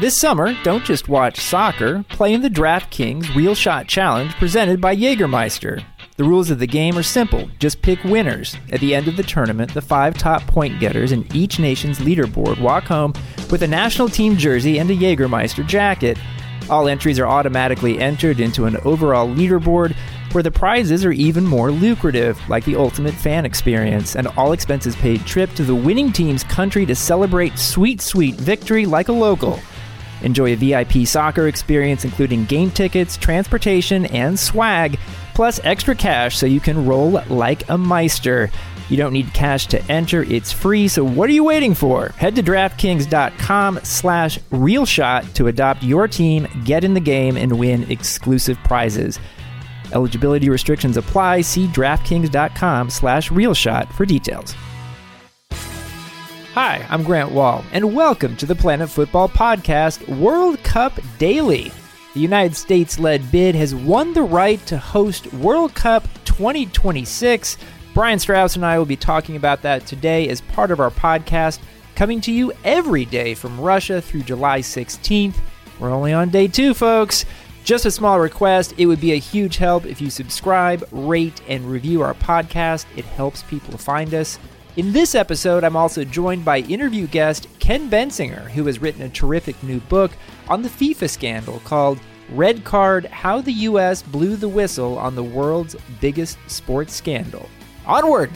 This summer, don't just watch soccer, play in the DraftKings Real Shot Challenge presented by Jägermeister. The rules of the game are simple just pick winners. At the end of the tournament, the five top point getters in each nation's leaderboard walk home with a national team jersey and a Jägermeister jacket. All entries are automatically entered into an overall leaderboard where the prizes are even more lucrative, like the ultimate fan experience, an all expenses paid trip to the winning team's country to celebrate sweet, sweet victory like a local. Enjoy a VIP soccer experience including game tickets, transportation, and swag, plus extra cash so you can roll like a Meister. You don't need cash to enter, it's free, so what are you waiting for? Head to DraftKings.com slash RealShot to adopt your team, get in the game, and win exclusive prizes. Eligibility restrictions apply. See DraftKings.com slash RealShot for details. Hi, I'm Grant Wahl, and welcome to the Planet Futbol Podcast World Cup Daily. The United States led bid has won the right to host World Cup 2026. Brian Straus and I will be talking about that today as part of our podcast, coming to you every day from Russia through July 16th. We're only on day two, folks. Just a small request it would be a huge help if you subscribe, rate, and review our podcast. It helps people find us. In this episode, I'm also joined by interview guest Ken Bensinger, who has written a terrific new book on the FIFA scandal called Red Card How the U.S. Blew the Whistle on the World's Biggest Sports Scandal. Onward!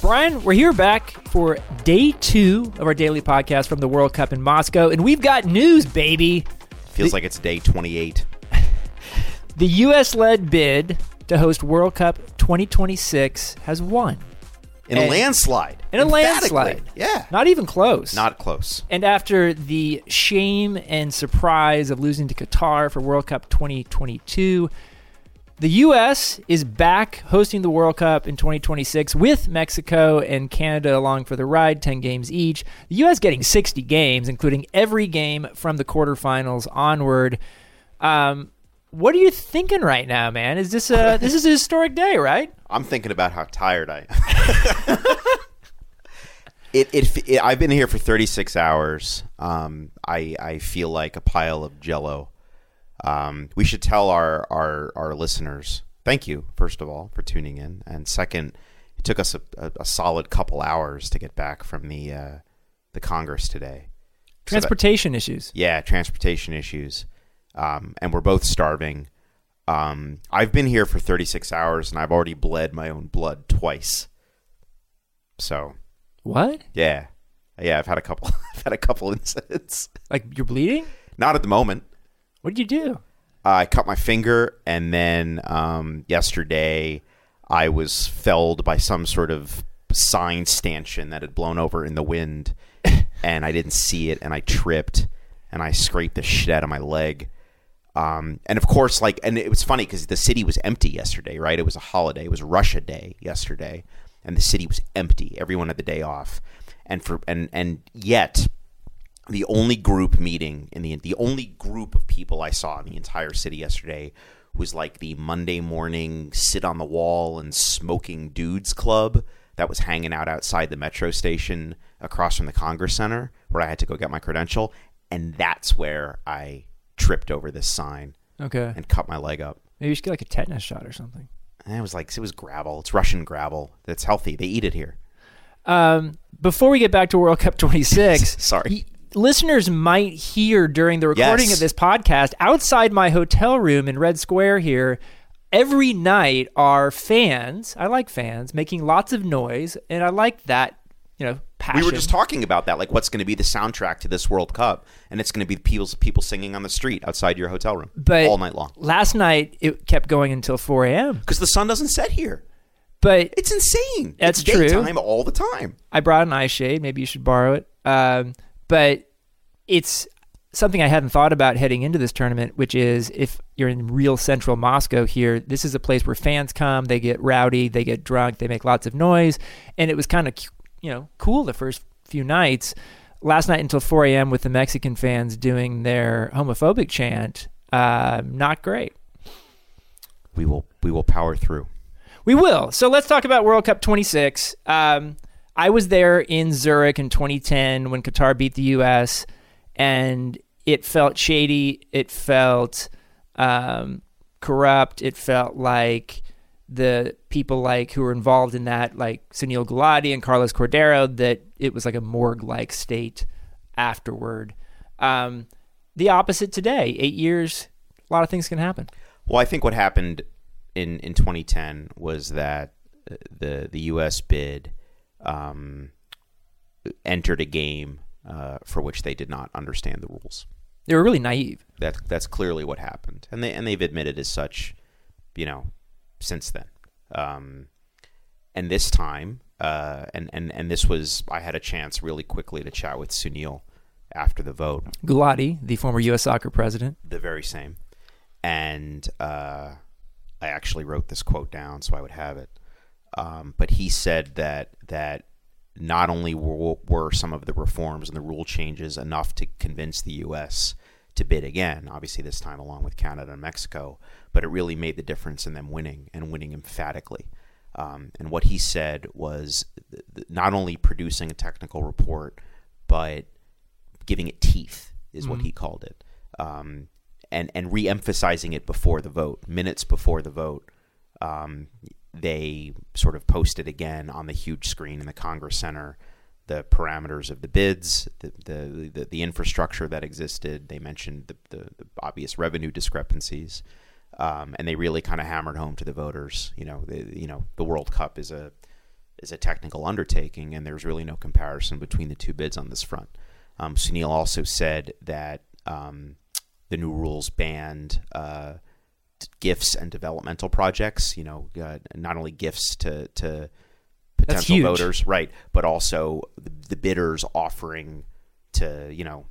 Brian, we're here back for day two of our daily podcast from the World Cup in Moscow, and we've got news, baby. Feels like it's day 28. The U.S. led bid to host World Cup 2026 has won. In a landslide. In a landslide. Yeah. Not even close. Not close. And after the shame and surprise of losing to Qatar for World Cup 2022, the U.S. is back hosting the World Cup in 2026 with Mexico and Canada along for the ride, 10 games each. The U.S. getting 60 games, including every game from the quarterfinals onward. Um, what are you thinking right now, man? Is this a this is a historic day, right? I'm thinking about how tired I am. it, it, it, I've been here for 36 hours. Um, I, I feel like a pile of jello. Um, we should tell our, our, our listeners, thank you, first of all, for tuning in. And second, it took us a, a, a solid couple hours to get back from the, uh, the Congress today. So that- Transportation issues. yeah, transportation issues, um, and we're both starving. Um, I've been here for 36 hours, and I've already bled my own blood twice. So What? yeah, yeah, I've had a couple. I've had a couple incidents. Like you're bleeding? Not at the moment. What did you do? I cut my finger, and then um, yesterday I was felled by some sort of sign stanchion that had blown over in the wind, and I didn't see it, and I tripped, and I scraped the shit out of my leg. Um, and of course, like, and it was funny because the city was empty yesterday, right? It was a holiday. It was Russia Day yesterday, and the city was empty. Everyone had the day off, and for and and yet the only group meeting in the the only group of people I saw in the entire city yesterday was like the Monday morning sit on the wall and smoking dudes club that was hanging out outside the metro station across from the Congress Center where I had to go get my credential and that's where I tripped over this sign Okay. and cut my leg up. Maybe you should get like a tetanus shot or something. And it was like it was gravel. It's Russian gravel. That's healthy. They eat it here. Um, before we get back to World Cup 26, Sorry. y- listeners might hear during the recording Yes. of this podcast outside my hotel room in Red Square here. Every night are fans. I like fans making lots of noise, and I like that. You know, passion. We were just talking about that, like what's going to be the soundtrack to this World Cup, and it's going to be people people singing on the street outside your hotel room but all night long Last night it kept going until 4 a.m. because the sun doesn't set here. But It's insane. That's it's true. daytime all the time. I brought an eye shade. Maybe you should borrow it. Um, but it's something I hadn't thought about heading into this tournament, which is if you're in real central Moscow here, this is a place where fans come, they get rowdy, they get drunk, they make lots of noise. And it was kind of, you know, cool the first few nights. Last night until 4 a.m. with the Mexican fans doing their homophobic chant, uh, not great. We will we will power through. We will. So let's talk about World Cup 26. Um, I was there in Zurich in 2010 when Qatar beat the U.S. and it felt shady. It felt um, corrupt. It felt like the people like who were involved in that, like Sunil Gulati and Carlos Cordeiro, that it was like a morgue-like state afterward. Um, the opposite today. Eight years, a lot of things can happen. Well, I think what happened in in 2010 was that the the U.S. bid um, entered a game uh, for which they did not understand the rules. They were really naive. That that's clearly what happened, and they and they've admitted as such, you know, since then. Um, and this time, uh, and and and this was I had a chance really quickly to chat with Sunil after the vote. Gulati, the former U.S. soccer president, the very same, and uh, I actually wrote this quote down so I would have it. Um, but he said that that not only were, were, some of the reforms and the rule changes enough to convince the U.S. to bid again, obviously this time along with Canada and Mexico, but it really made the difference in them winning and winning emphatically. Um, and what he said was not only producing a technical report, but giving it teeth is mm-hmm. what he called it, um, and and re-emphasizing it before the vote, minutes before the vote. Um, they sort of posted again on the huge screen in the Congress Center the parameters of the bids, the the, the, the infrastructure that existed. They mentioned the, the, the obvious revenue discrepancies, um, and they really kind of hammered home to the voters. You know, the, you know, the World Cup is a is a technical undertaking, and there's really no comparison between the two bids on this front. Um, Sunil also said that um, the new rules banned. Uh, gifts and developmental projects. You know, uh, not only gifts to to potential voters, right, but also the, the, bidders offering to you know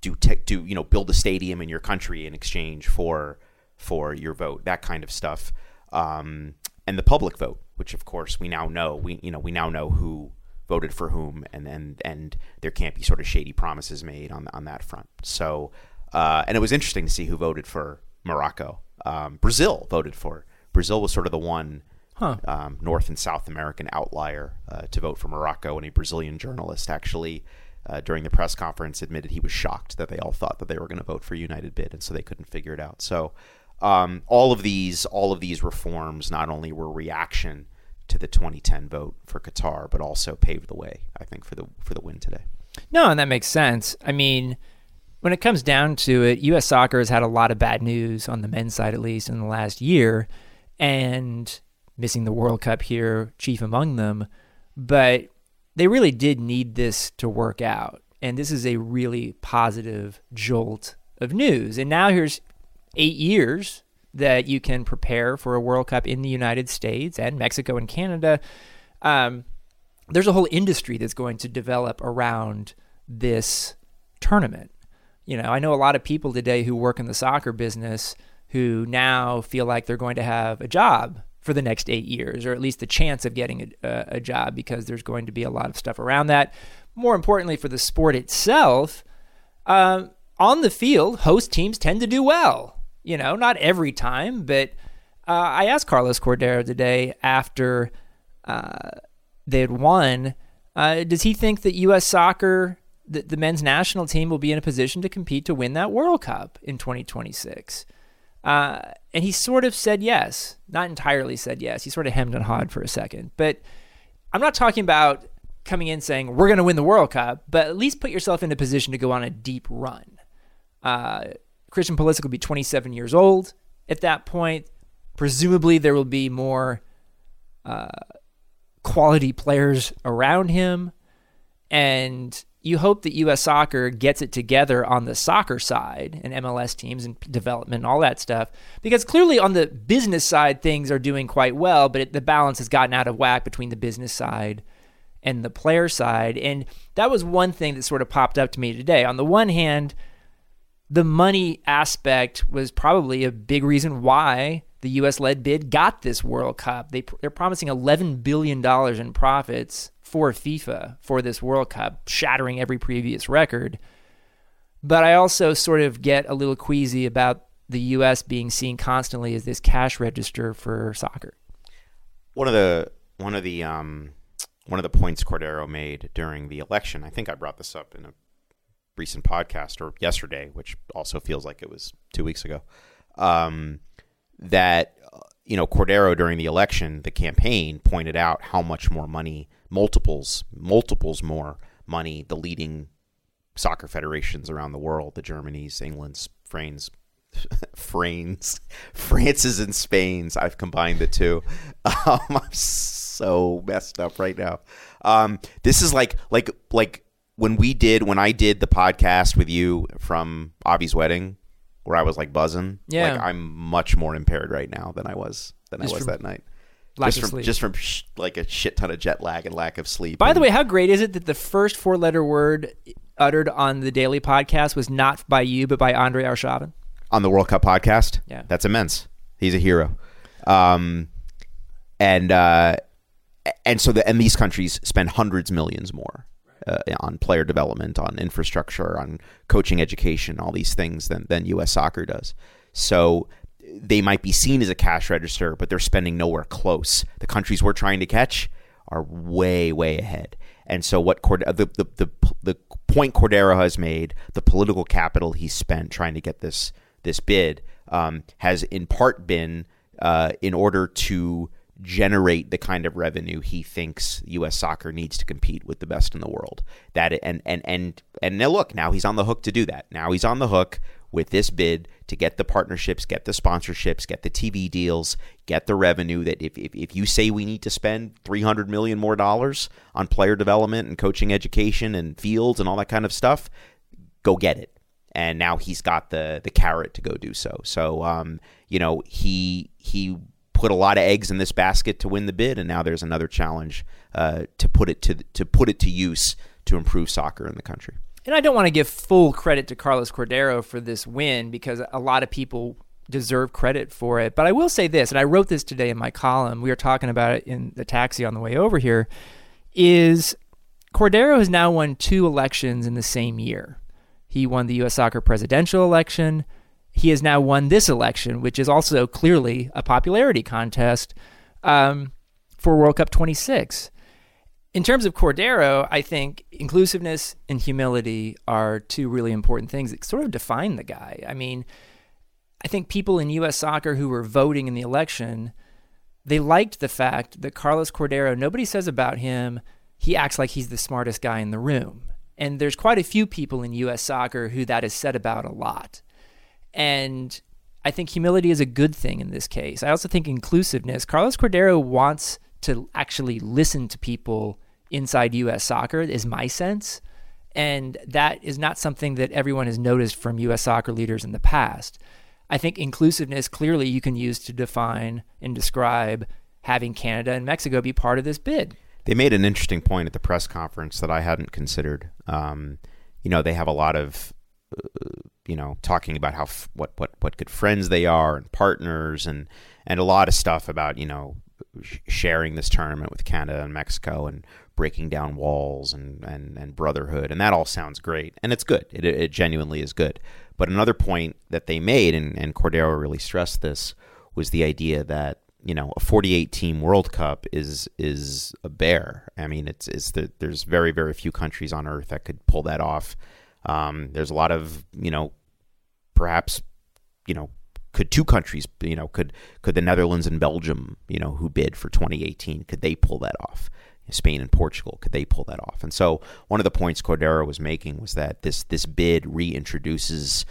do tech, do you know build a stadium in your country in exchange for for your vote, that kind of stuff, um, and the public vote, which of course we now know we you know we now know who voted for whom, and and and there can't be sort of shady promises made on on that front. So. Uh, and it was interesting to see who voted for Morocco um, Brazil voted for. Brazil was sort of the one huh. um, North and South American outlier uh, to vote for Morocco, and a Brazilian journalist actually. Uh, during the press conference, admitted he was shocked that they all thought that they were going to vote for United Bid, and so they couldn't figure it out. So, um, all of these, all of these reforms, not only were reaction to the 2010 vote for Qatar, but also paved the way, I think, for the for the win today. No, and that makes sense. I mean, when it comes down to it, U.S. soccer has had a lot of bad news on the men's side, at least in the last year, and missing the World Cup here, chief among them. But they really did need this to work out. And this is a really positive jolt of news. And now here's eight years that you can prepare for a World Cup in the United States and Mexico and Canada. Um, there's a whole industry that's going to develop around this tournament you know, I know a lot of people today who work in the soccer business who now feel like they're going to have a job for the next eight years, or at least the chance of getting a, a job because there's going to be a lot of stuff around that. More importantly, for the sport itself, um, on the field, host teams tend to do well. You know, not every time, but uh, I asked Carlos Cordeiro today after uh, they had won. Uh, does he think that U.S. soccer the, the men's national team will be in a position to compete to win that World Cup in 2026. Uh, and he sort of said yes, not entirely said yes. He sort of hemmed and hawed for a second. But I'm not talking about coming in saying we're going to win the World Cup, but at least put yourself in a position to go on a deep run. Uh, Christian Pulisic will be 27 years old at that point. Presumably, there will be more uh, quality players around him, and you hope that U.S. soccer gets it together on the soccer side and MLS teams and development and all that stuff. Because clearly on the business side, things are doing quite well, but it, the balance has gotten out of whack between the business side and the player side. And that was one thing that sort of popped up to me today. On the one hand, the money aspect was probably a big reason why the U.S. led bid got this World Cup. They, they're promising $11 billion in profits for FIFA for this World Cup, shattering every previous record. But I also sort of get a little queasy about the U.S. being seen constantly as this cash register for soccer. One of the one of the um, one of the points Cordeiro made during the election, I think I brought this up in a recent podcast or yesterday, which also feels like it was two weeks ago. Um, that uh, you know Cordeiro during the election, the campaign pointed out how much more money, multiples, multiples more money, the leading soccer federations around the world, the Germany's, England's, France, France, France's and Spain's. I've combined the two. Um, I'm so messed up right now. Um, this is like like like when we did when I did the podcast with you from Avi's wedding, where I was like buzzing. Yeah. like I'm much more impaired right now than I was than Just I was that night. Lack just from just from sh- like a shit ton of jet lag and lack of sleep. By the way, how great is it that the first four letter word uttered on the daily podcast was not by you, but by Andre Arshavin? on the World Cup podcast. Yeah. that's immense. He's a hero. Um, and uh, and so the and these countries spend hundreds millions more uh, on player development, on infrastructure, on coaching, education, all these things than than U.S. soccer does. So they might be seen as a cash register, but they're spending nowhere close. The countries we're trying to catch are way way ahead. And so what Cord- the, the the the point Cordeiro has made, the political capital he spent trying to get this this bid um, has in part been uh, in order to generate the kind of revenue he thinks U.S. soccer needs to compete with the best in the world. That and and and and now look, now he's on the hook to do that. Now he's on the hook with this bid to get the partnerships, get the sponsorships, get the TV deals, get the revenue. That if if, if you say we need to spend three hundred million more dollars on player development and coaching, education, and fields and all that kind of stuff, go get it. And now he's got the the carrot to go do so. So um, you know he he put a lot of eggs in this basket to win the bid, and now there's another challenge uh, to put it to to put it to use to improve soccer in the country. And I don't want to give full credit to Carlos Cordeiro for this win because a lot of people deserve credit for it. But I will say this, and I wrote this today in my column. We were talking about it in the taxi on the way over here. Is Cordeiro has now won two elections in the same year. He won the U.S. Soccer presidential election. He has now won this election, which is also clearly a popularity contest um, for World Cup 26 in terms of Cordeiro, I think inclusiveness and humility are two really important things that sort of define the guy. I mean, I think people in U.S. soccer who were voting in the election, they liked the fact that Carlos Cordeiro, nobody says about him, he acts like he's the smartest guy in the room. And there's quite a few people in U.S. soccer who that is said about a lot. And I think humility is a good thing in this case. I also think inclusiveness. Carlos Cordeiro wants to actually listen to people inside U.S. soccer, is my sense. And that is not something that everyone has noticed from U.S. soccer leaders in the past. I think inclusiveness clearly you can use to define and describe having Canada and Mexico be part of this bid. They made an interesting point at the press conference that I hadn't considered. Um, you know, they have a lot of, uh, you know, talking about how f- what what what good friends they are and partners and and a lot of stuff about you know sh- sharing this tournament with Canada and Mexico and breaking down walls and and and brotherhood and that all sounds great and it's good. It it genuinely is good. But another point that they made and and Cordeiro really stressed this was the idea that you know a 48 team World Cup is is a bear. I mean, it's it's the, there's very very few countries on earth that could pull that off. Um, there's a lot of you know perhaps you know could two countries you know could could the Netherlands and Belgium you know who bid for 2018 could they pull that off? Spain and Portugal could they pull that off? And so one of the points Cordeiro was making was that this this bid reintroduces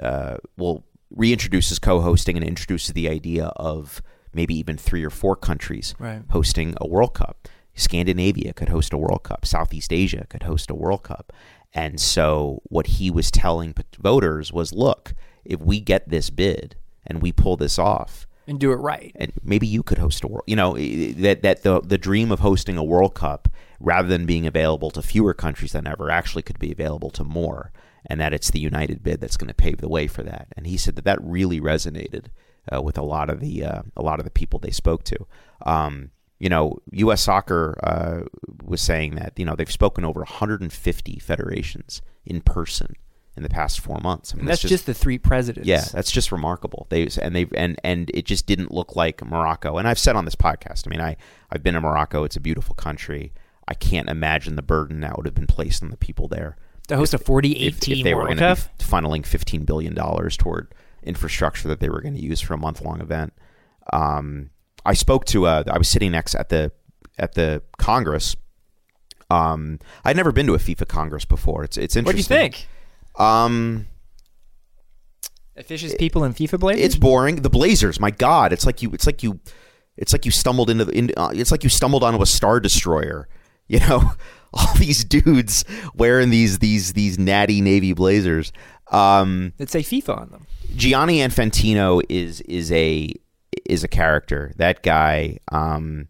uh, well reintroduces co-hosting and introduces the idea of maybe even three or four countries Right. hosting a World Cup. Scandinavia could host a World Cup. Southeast Asia could host a World Cup. And so what he was telling voters was, look, if we get this bid and we pull this off, And do it right. and maybe you could host a world. You know that that the the dream of hosting a World Cup, rather than being available to fewer countries than ever, actually could be available to more, and that it's the United bid that's going to pave the way for that. And he said that that really resonated uh, with a lot of the uh, a lot of the people they spoke to. Um, you know, U.S. Soccer uh, was saying that you know they've spoken over 150 federations in person in the past four months. I mean, And that's just, the three presidents. yeah, that's just remarkable. They and they and and it just didn't look like Morocco. And I've said on this podcast, I mean, I I've been to Morocco. It's a beautiful country. I can't imagine the burden that would have been placed on the people there To host a 48 if, team if they were World going Cup. funneling fifteen billion dollars toward infrastructure that they were going to use for a month long event. Um, I spoke to uh, I was sitting next at the at the Congress. Um, I'd never been to a FIFA Congress before. It's it's interesting. what do you think? Um, Efficient people in FIFA Blazers? it's boring. The Blazers, my God, it's like you. It's like you. It's like you stumbled into the. In, uh, it's like you stumbled onto a star destroyer. You know, all these dudes wearing these these these natty navy blazers. Um, that say FIFA on them. Gianni Infantino is is a is a character. That guy. Um,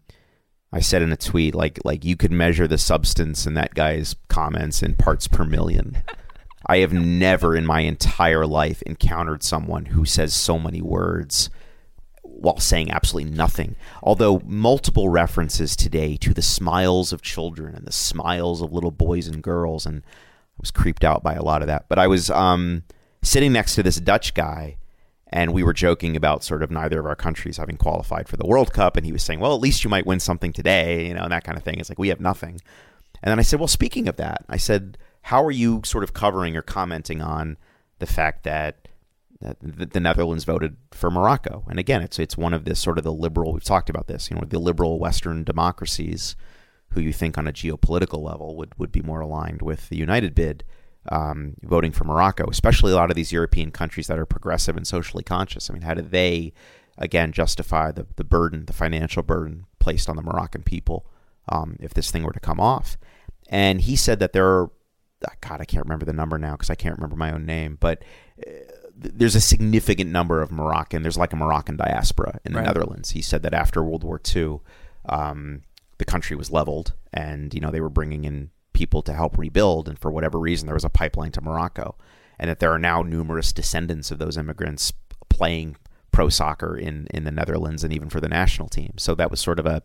I said in a tweet like like you could measure the substance in that guy's comments in parts per million. I have never in my entire life encountered someone who says so many words while saying absolutely nothing. Although multiple references today to the smiles of children and the smiles of little boys and girls, and I was creeped out by a lot of that. But I was um, sitting next to this Dutch guy, and we were joking about sort of neither of our countries having qualified for the World Cup, and he was saying, "Well, at least you might win something today," you know, and that kind of thing. It's like we have nothing. And then I said, "Well, speaking of that, I said, how are you sort of covering or commenting on the fact that?" the Netherlands voted for Morocco. And again, it's it's one of this sort of the liberal. We've talked about this. You know, the liberal Western democracies, who you think on a geopolitical level would would be more aligned with the United bid, um, voting for Morocco. Especially a lot of these European countries that are progressive and socially conscious. I mean, how do they again justify the the burden, the financial burden placed on the Moroccan people um, if this thing were to come off? And he said that there are. God, I can't remember the number now because I can't remember my own name, but uh, there's a significant number of Moroccan. There's like a Moroccan diaspora in the Right. Netherlands. He said that after World War II, um, the country was leveled, and you know they were bringing in people to help rebuild, and for whatever reason, there was a pipeline to Morocco, and that there are now numerous descendants of those immigrants playing pro soccer in in the Netherlands and even for the national team. So that was sort of a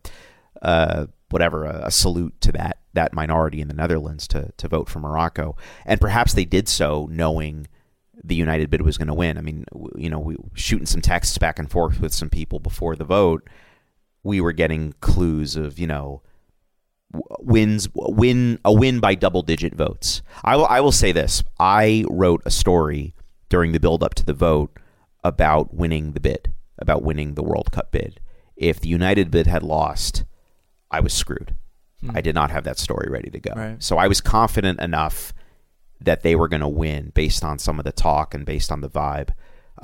uh, whatever a, a salute to that that minority in the Netherlands to to vote for Morocco, and perhaps they did so knowing the United bid was going to win. I mean, you know, we shooting some texts back and forth with some people before the vote. We were getting clues of you know wins win a win by double digit votes. I will I will say this. I wrote a story during the build up to the vote about winning the bid, about winning the World Cup bid. If the United bid had lost, I was screwed. I did not have that story ready to go. Right. So I was confident enough that they were going to win based on some of the talk and based on the vibe,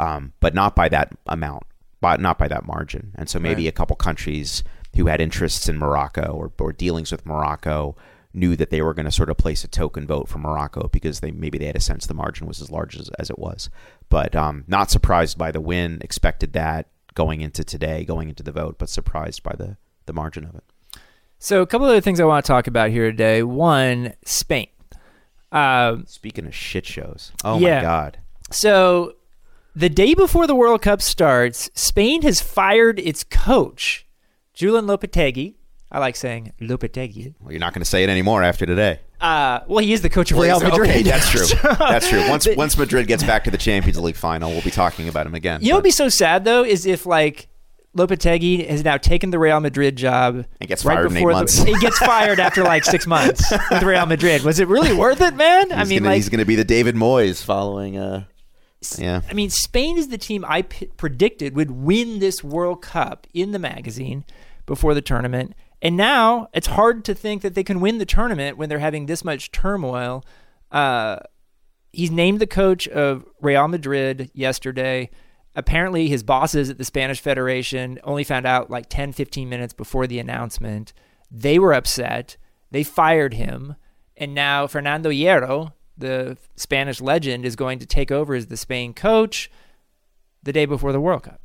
um, but not by that amount, but not by that margin. And so maybe Right. a couple countries who had interests in Morocco or, or dealings with Morocco knew that they were going to sort of place a token vote for Morocco because they maybe they had a sense the margin was as large as, as it was. But um, not surprised by the win, expected that going into today, going into the vote, but surprised by the, the margin of it. So, a couple other things I want to talk about here today. One, Spain. Um, Speaking of shit shows, oh Yeah. my god. so, the day before the World Cup starts, Spain has fired its coach, Julian Lopetegui. I like saying Lopetegui. Well, you're not going to say it anymore after today. Uh, well, he is the coach of Real Madrid. Okay, that's true. That's true. Once But- once Madrid gets back to the Champions League final, we'll be talking about him again. You know what'd be so sad though is if like Lopetegui has now taken the Real Madrid job And gets right fired in eight before the- months. he gets fired after like six months with Real Madrid. Was it really worth it, man? I mean, gonna, like, he's going to be the David Moyes following. Uh, yeah, I mean, Spain is the team I p- predicted would win this World Cup in the magazine before the tournament. And now it's hard to think that they can win the tournament when they're having this much turmoil. Uh, he's named the coach of Real Madrid yesterday. Apparently, his bosses at the Spanish Federation only found out like 10, 15 minutes before the announcement. They were upset. They fired him. And now Fernando Hierro, the Spanish legend, is going to take over as the Spain coach the day before the World Cup.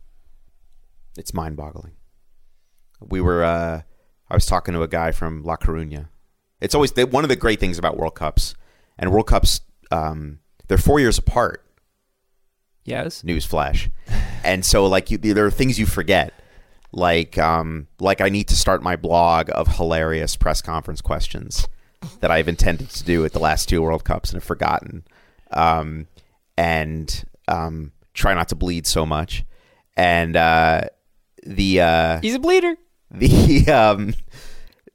it's mind-boggling. We were. Uh, I was talking to a guy from La Coruña. It's always one of the great things about World Cups, and World Cups. Um, they're four years apart. Yes. newsflash. and so like you, there are things you forget. Like um like I need to start my blog of hilarious press conference questions that I've intended to do at the last two World Cups and have forgotten. Um and um try not to bleed so much. And uh the uh He's a bleeder. the um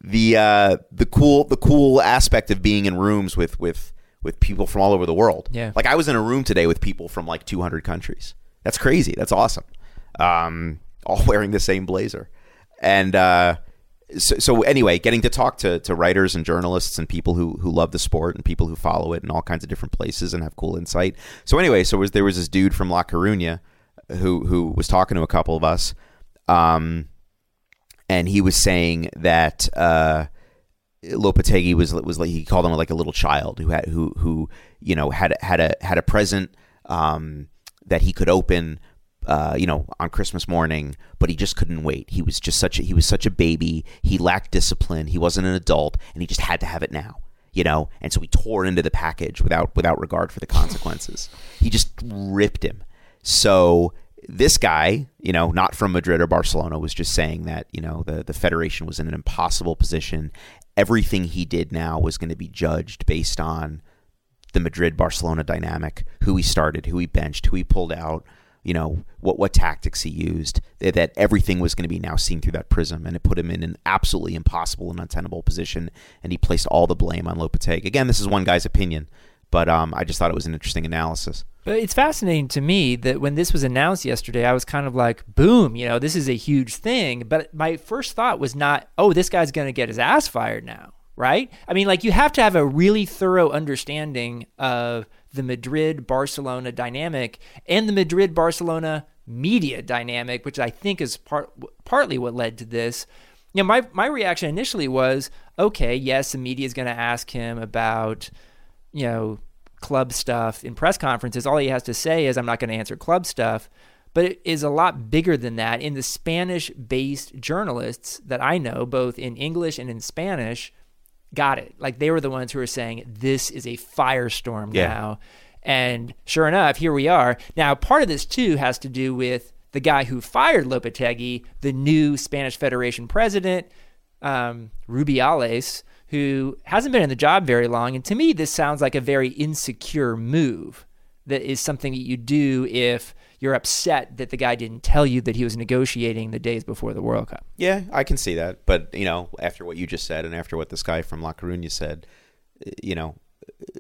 the uh, the cool the cool aspect of being in rooms with with with people from all over the world. Yeah. Like I was in a room today with people from like 200 countries. That's crazy. That's awesome. Um, all wearing the same blazer, and uh, so, so anyway, getting to talk to, to writers and journalists and people who, who love the sport and people who follow it in all kinds of different places and have cool insight. So anyway, so was, there was this dude from La Coruña who who was talking to a couple of us, um, and he was saying that uh, Lopetegui was was like he called him like a little child who had who who you know had had a had a present um, that he could open uh, you know, on Christmas morning, but he just couldn't wait. He was just such a he was such a baby. He lacked discipline. He wasn't an adult, and he just had to have it now. You know, and so he tore into the package without without regard for the consequences. he just ripped him. So this guy, you know, not from Madrid or Barcelona, was just saying that you know the the federation was in an impossible position. Everything he did now was going to be judged based on the Madrid Barcelona dynamic, who he started, who he benched, who he pulled out, you know what what tactics he used that everything was going to be now seen through that prism and it put him in an absolutely impossible and untenable position and he placed all the blame on Lopetegui. Again this is one guy's opinion but um, I just thought it was an interesting analysis it's fascinating to me that when this was announced yesterday I was kind of like boom you know this is a huge thing but my first thought was not oh this guy's going to get his ass fired now right I mean like you have to have a really thorough understanding of the Madrid Barcelona dynamic and the Madrid Barcelona media dynamic, which I think is part partly what led to this. You know, my my reaction initially was, okay, yes, the media is going to ask him about, you know, club stuff in press conferences. All he has to say is, I'm not going to answer club stuff. But it is a lot bigger than that. In the Spanish based journalists that I know, both in English and in Spanish, got it. Like they were the ones who were saying, this is a firestorm yeah. now. And sure enough, here we are. Now, part of this too has to do with the guy who fired Lopetegui, the new Spanish Federation president, um, Rubiales, who hasn't been in the job very long. And to me, this sounds like a very insecure move that is something that you do if you're upset that the guy didn't tell you that he was negotiating the days before the World Cup. Yeah, I can see that. But, you know, after what you just said and after what this guy from La Coruña said, eh, you know,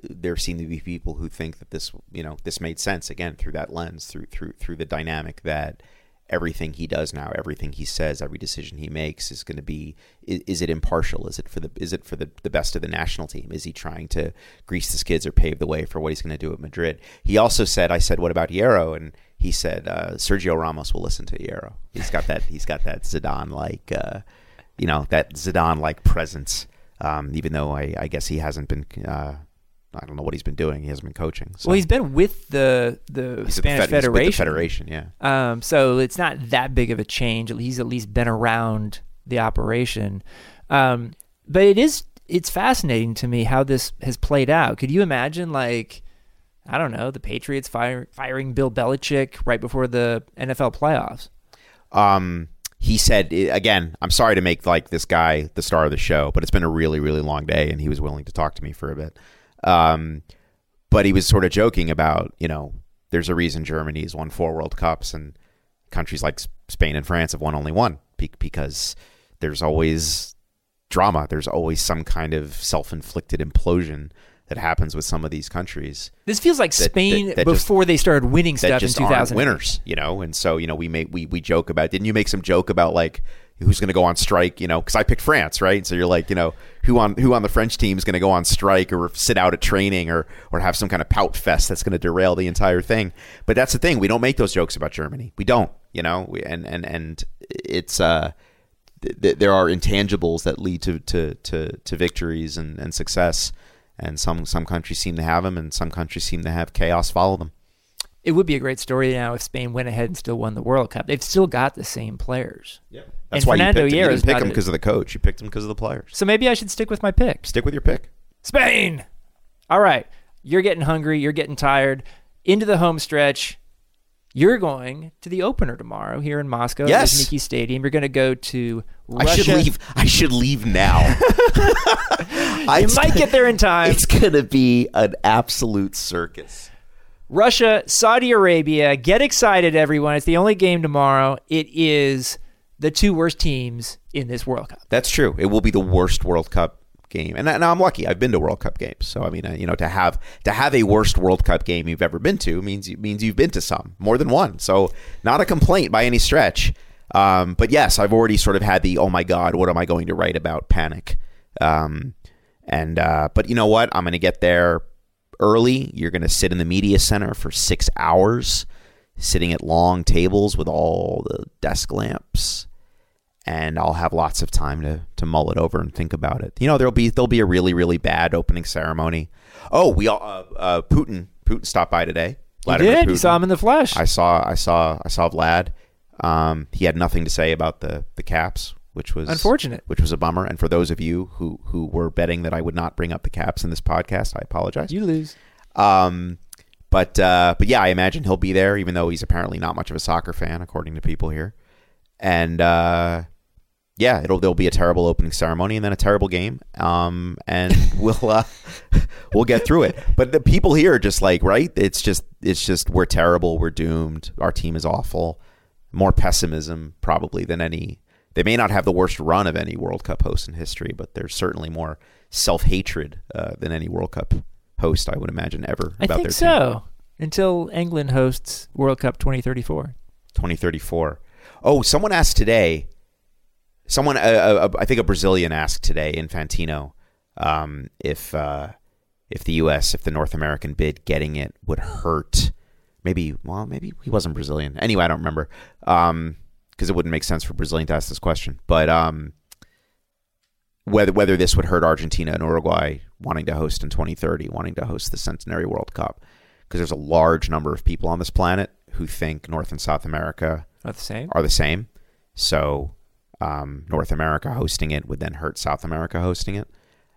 there seem to be people who think that this, you know, this made sense again through that lens, through through through the dynamic that everything he does now, everything he says, every decision he makes is going to be is, is, it impartial? Is it for the is it for the, the best of the national team? Is he trying to grease the skids or pave the way for what he's going to do at Madrid? He also said, I said, what about Hierro? And he said uh, Sergio Ramos will listen to Hierro. He's got that. He's got that Zidane like, uh, you know, that Zidane like presence. Um, even though I, I, guess he hasn't been. Uh, I don't know what he's been doing. He hasn't been coaching. So. Well, he's been with the the he's Spanish the Federation. the Federation, yeah. Um, so it's not that big of a change. He's at least been around the operation. Um, but it is it's fascinating to me how this has played out. Could you imagine like I don't know, the Patriots fire, firing Bill Belichick right before the NFL playoffs. Um, he said again, I'm sorry to make like this guy the star of the show, but it's been a really, really long day, and he was willing to talk to me for a bit. Um, but he was sort of joking about, you know, there's a reason Germany has won four World Cups, and countries like Spain and France have won only one because there's always drama. There's always some kind of self-inflicted implosion that happens with some of these countries. This feels like that, Spain that, that before just, they started winning stuff in 2000. Winners, you know, and so you know we make we we joke about. Didn't you make some joke about like who's going to go on strike? You know, because I picked France, right? So you're like, you know, who on who on the French team is going to go on strike or sit out at training or or have some kind of pout fest that's going to derail the entire thing. But that's the thing. We don't make those jokes about Germany. We don't. You know, we, and and and it's. uh th- there are intangibles that lead to, to, to, to victories and, and success and some some countries seem to have them, and some countries seem to have chaos follow them. It would be a great story now if Spain went ahead and still won the World Cup. They've still got the same players. Yeah, that's and why Fernando you picked him. You didn't pick him because of the coach. You picked him because of the players. So maybe I should stick with my pick. Stick with your pick. Spain. All right, you're getting hungry. You're getting tired. Into the home stretch. You're going to the opener tomorrow here in Moscow yes. at Nikki Stadium. You're going to go to Russia. I should leave. I should leave now. I might get there in time. It's going to be an absolute circus. Russia, Saudi Arabia. Get excited, everyone. It's the only game tomorrow. It is the two worst teams in this World Cup. That's true. It will be the worst World Cup game, and now I'm lucky. I've been to World Cup games, so I mean, uh, you know, to have to have a worst World Cup game you've ever been to means means you've been to some more than one. So not a complaint by any stretch. Um, but yes, I've already sort of had the oh my god, what am I going to write about panic. Um, and uh, but you know what? I'm going to get there early. You're going to sit in the media center for six hours, sitting at long tables with all the desk lamps and I'll have lots of time to to mull it over and think about it. You know, there'll be there'll be a really really bad opening ceremony. Oh, we all uh, uh, Putin Putin stopped by today. You did. Putin. You saw him in the flesh. I saw I saw I saw Vlad. Um, he had nothing to say about the the caps, which was unfortunate, which was a bummer. And for those of you who who were betting that I would not bring up the caps in this podcast, I apologize. You lose. Um, but uh, but yeah, I imagine he'll be there, even though he's apparently not much of a soccer fan, according to people here. And uh, yeah, it'll there'll be a terrible opening ceremony and then a terrible game, um, and we'll uh, we'll get through it. But the people here are just like, right? It's just it's just we're terrible, we're doomed, our team is awful. More pessimism probably than any. They may not have the worst run of any World Cup host in history, but there's certainly more self hatred uh, than any World Cup host I would imagine ever. I think so. Until England hosts World Cup 2034. 2034. Oh, someone asked today Someone, uh, uh, I think a Brazilian asked today, Infantino, um, if uh, if the U.S. if the North American bid getting it would hurt. Maybe, well, maybe he wasn't Brazilian. Anyway, I don't remember because um, it wouldn't make sense for Brazilian to ask this question. But um, whether whether this would hurt Argentina and Uruguay wanting to host in 2030, wanting to host the Centenary World Cup, because there's a large number of people on this planet who think North and South America are the same. Are the same. So um, North America hosting it would then hurt South America hosting it.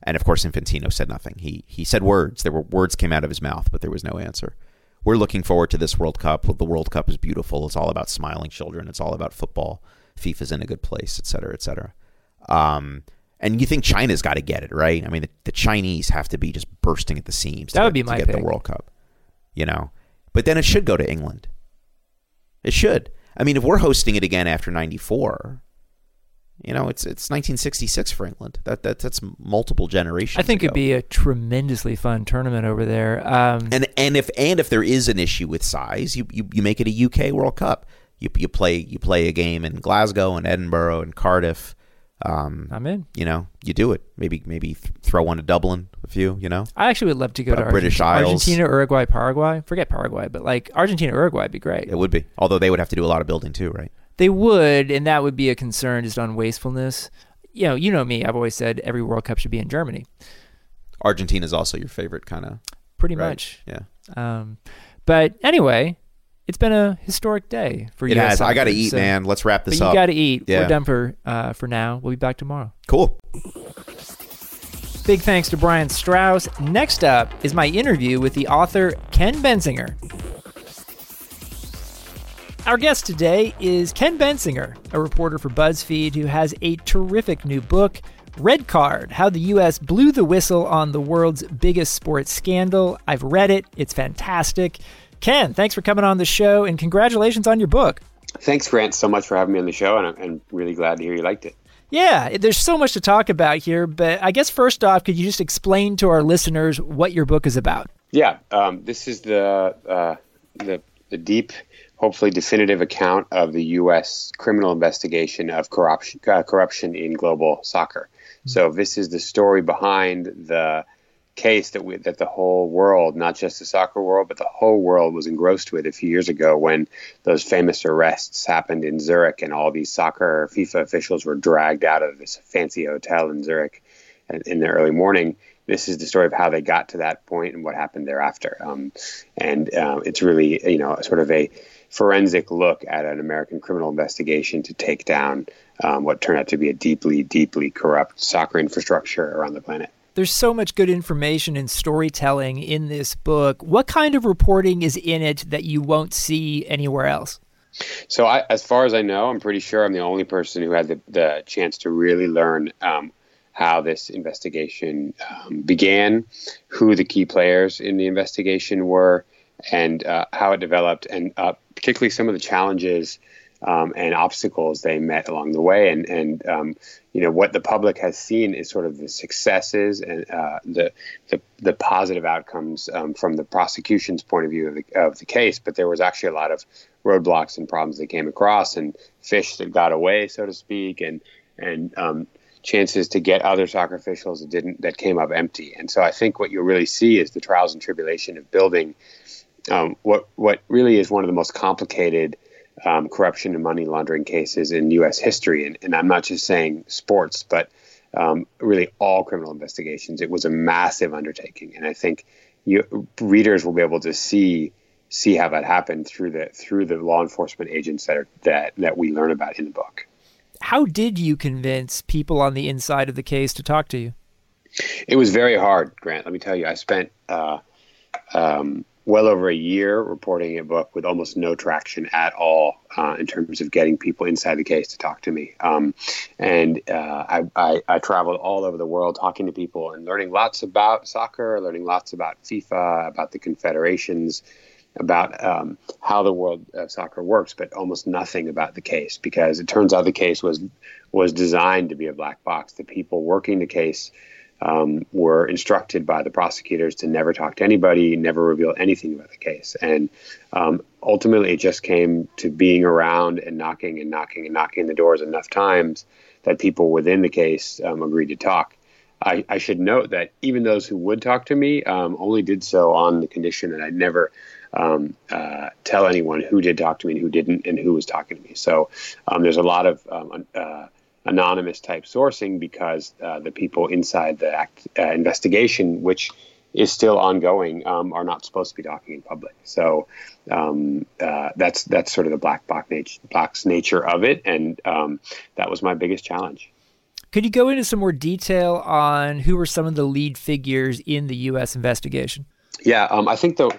And of course, Infantino said nothing. He he said words. There were words came out of his mouth, but there was no answer. We're looking forward to this World Cup. The World Cup is beautiful. It's all about smiling children. It's all about football. FIFA's in a good place, et cetera, et cetera. Um, and you think China's got to get it right? I mean, the, the, Chinese have to be just bursting at the seams. That would get, be my to get pick. the World Cup. You know, but then it should go to England. It should. I mean, if we're hosting it again after '94, you know, it's it's 1966 for England. That, that that's multiple generations. I think ago. it'd be a tremendously fun tournament over there. Um, and and if and if there is an issue with size, you, you, you make it a UK World Cup. You you play you play a game in Glasgow and Edinburgh and Cardiff. Um, I'm in. You know, you do it. Maybe maybe th- throw one to Dublin. A few. You know. I actually would love to go to British Argentina, Isles. Argentina, Uruguay, Paraguay. Forget Paraguay, but like Argentina, Uruguay would be great. It would be. Although they would have to do a lot of building too, right? They would, and that would be a concern just on wastefulness you know, you know me. I've always said every World Cup should be in Germany. Argentina is also your favorite kind of. Pretty right? much. Yeah. Um, but anyway, it's been a historic day for you. It has. I got to eat, so, man. Let's wrap this but up. You got to eat. Yeah. We're done for uh, for now. We'll be back tomorrow. Cool. Big thanks to Brian Straus. Next up is my interview with the author Ken Bensinger. Our guest today is Ken Bensinger, a reporter for BuzzFeed who has a terrific new book, Red Card How the U.S. Blew the Whistle on the World's Biggest Sports Scandal. I've read it, it's fantastic. Ken, thanks for coming on the show and congratulations on your book. Thanks, Grant, so much for having me on the show, and I'm, really glad to hear you liked it. Yeah, there's so much to talk about here, but I guess first off, could you just explain to our listeners what your book is about? Yeah, um, this is the uh, the the deep hopefully definitive account of the U.S. criminal investigation of corruption, uh, corruption in global soccer. Mm-hmm. So this is the story behind the case that we, that the whole world, not just the soccer world, but the whole world was engrossed with a few years ago when those famous arrests happened in Zurich and all these soccer FIFA officials were dragged out of this fancy hotel in Zurich in the early morning this is the story of how they got to that point and what happened thereafter. Um, and uh, it's really, you know, sort of a forensic look at an American criminal investigation to take down um, what turned out to be a deeply, deeply corrupt soccer infrastructure around the planet. There's so much good information and storytelling in this book. What kind of reporting is in it that you won't see anywhere else? So, I, as far as I know, I'm pretty sure I'm the only person who had the, the chance to really learn um, how this investigation um, began, who the key players in the investigation were, and uh, how it developed, and uh, particularly some of the challenges um, and obstacles they met along the way. And, and um, you know, what the public has seen is sort of the successes and uh, the, the, the positive outcomes um, from the prosecution's point of view of the, of the case. But there was actually a lot of roadblocks and problems they came across, and fish that got away, so to speak, and and um, chances to get other soccer officials that didn't that came up empty. And so I think what you'll really see is the trials and tribulation of building um, what what really is one of the most complicated um, corruption and money laundering cases in U.S. history. And, and I'm not just saying sports, but um, really all criminal investigations. It was a massive undertaking, and I think you, readers will be able to see see how that happened through the through the law enforcement agents that are that that we learn about in the book. How did you convince people on the inside of the case to talk to you? It was very hard, Grant. Let me tell you, I spent uh, um, well over a year reporting a book with almost no traction at all uh, in terms of getting people inside the case to talk to me. Um, and uh, I, I, I, traveled all over the world talking to people and learning lots about soccer, learning lots about FIFA, about the confederations, about um, how the world of soccer works, but almost nothing about the case because it turns out the case was was designed to be a black box. The people working the case um, were instructed by the prosecutors to never talk to anybody, never reveal anything about the case. And um, ultimately, it just came to being around and knocking and knocking and knocking the doors enough times that people within the case um, agreed to talk. I, I, should note that even those who would talk to me um, only did so on the condition that I'd never um, uh, tell anyone who did talk to me and who didn't and who was talking to me. So um, there's a lot of uh, anonymous type sourcing because uh, the people inside the act, uh, investigation, which is still ongoing, um, are not supposed to be talking in public. So um, uh, that's that's sort of the black box nature, box nature of it, and um, that was my biggest challenge. Could you go into some more detail on who were some of the lead figures in the U.S. investigation? Yeah, um, I think the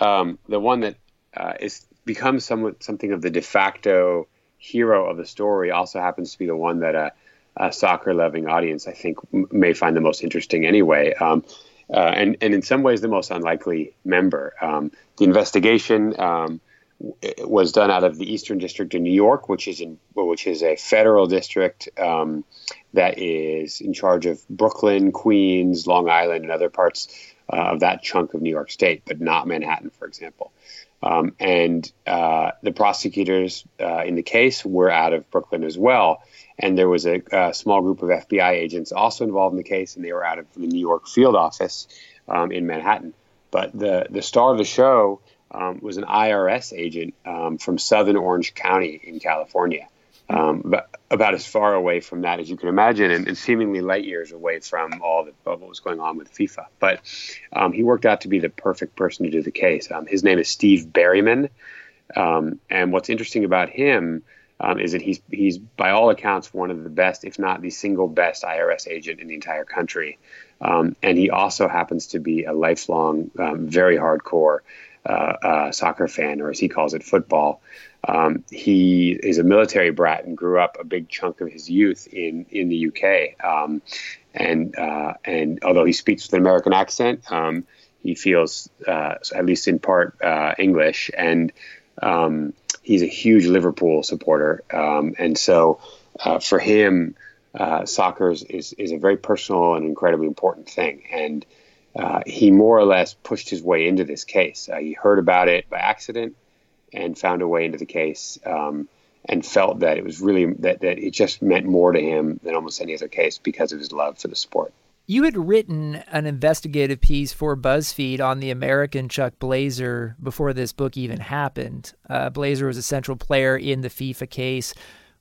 um, the one that uh, is becomes somewhat something of the de facto hero of the story also happens to be the one that a, a soccer loving audience I think m- may find the most interesting anyway. Um, uh, and, and in some ways, the most unlikely member. Um, the investigation um, was done out of the Eastern District of New York, which is in which is a federal district um, that is in charge of Brooklyn, Queens, Long Island, and other parts uh, of that chunk of New York State, but not Manhattan, for example. Um, and uh, the prosecutors uh, in the case were out of Brooklyn as well. And there was a, a, small group of FBI agents also involved in the case, and they were out of the New York field office um, in Manhattan. But the, the star of the show um, was an IRS agent um, from Southern Orange County in California um, but about as far away from that as you can imagine, and, and seemingly light years away from all the, what was going on with FIFA. But um, he worked out to be the perfect person to do the case. Um, his name is Steve Berryman, um, and what's interesting about him um, is that he's he's by all accounts one of the best, if not the single best, IRS agent in the entire country. Um, and he also happens to be a lifelong, very hardcore uh, uh, soccer fan, or as he calls it, football. Um, he is a military brat and grew up a big chunk of his youth in in the UK. Um, and uh, and although he speaks with an American accent, um, he feels uh, at least in part uh, English, and um, he's a huge Liverpool supporter. Um, and so uh, for him, uh, soccer is, is a very personal and incredibly important thing. And uh, he more or less pushed his way into this case. he heard about it by accident and found a way into the case um, and felt that it was really that, that it just meant more to him than almost any other case because of his love for the sport. You had written an investigative piece for BuzzFeed on the American Chuck Blazer before this book even happened. Uh, Blazer was a central player in the FIFA case.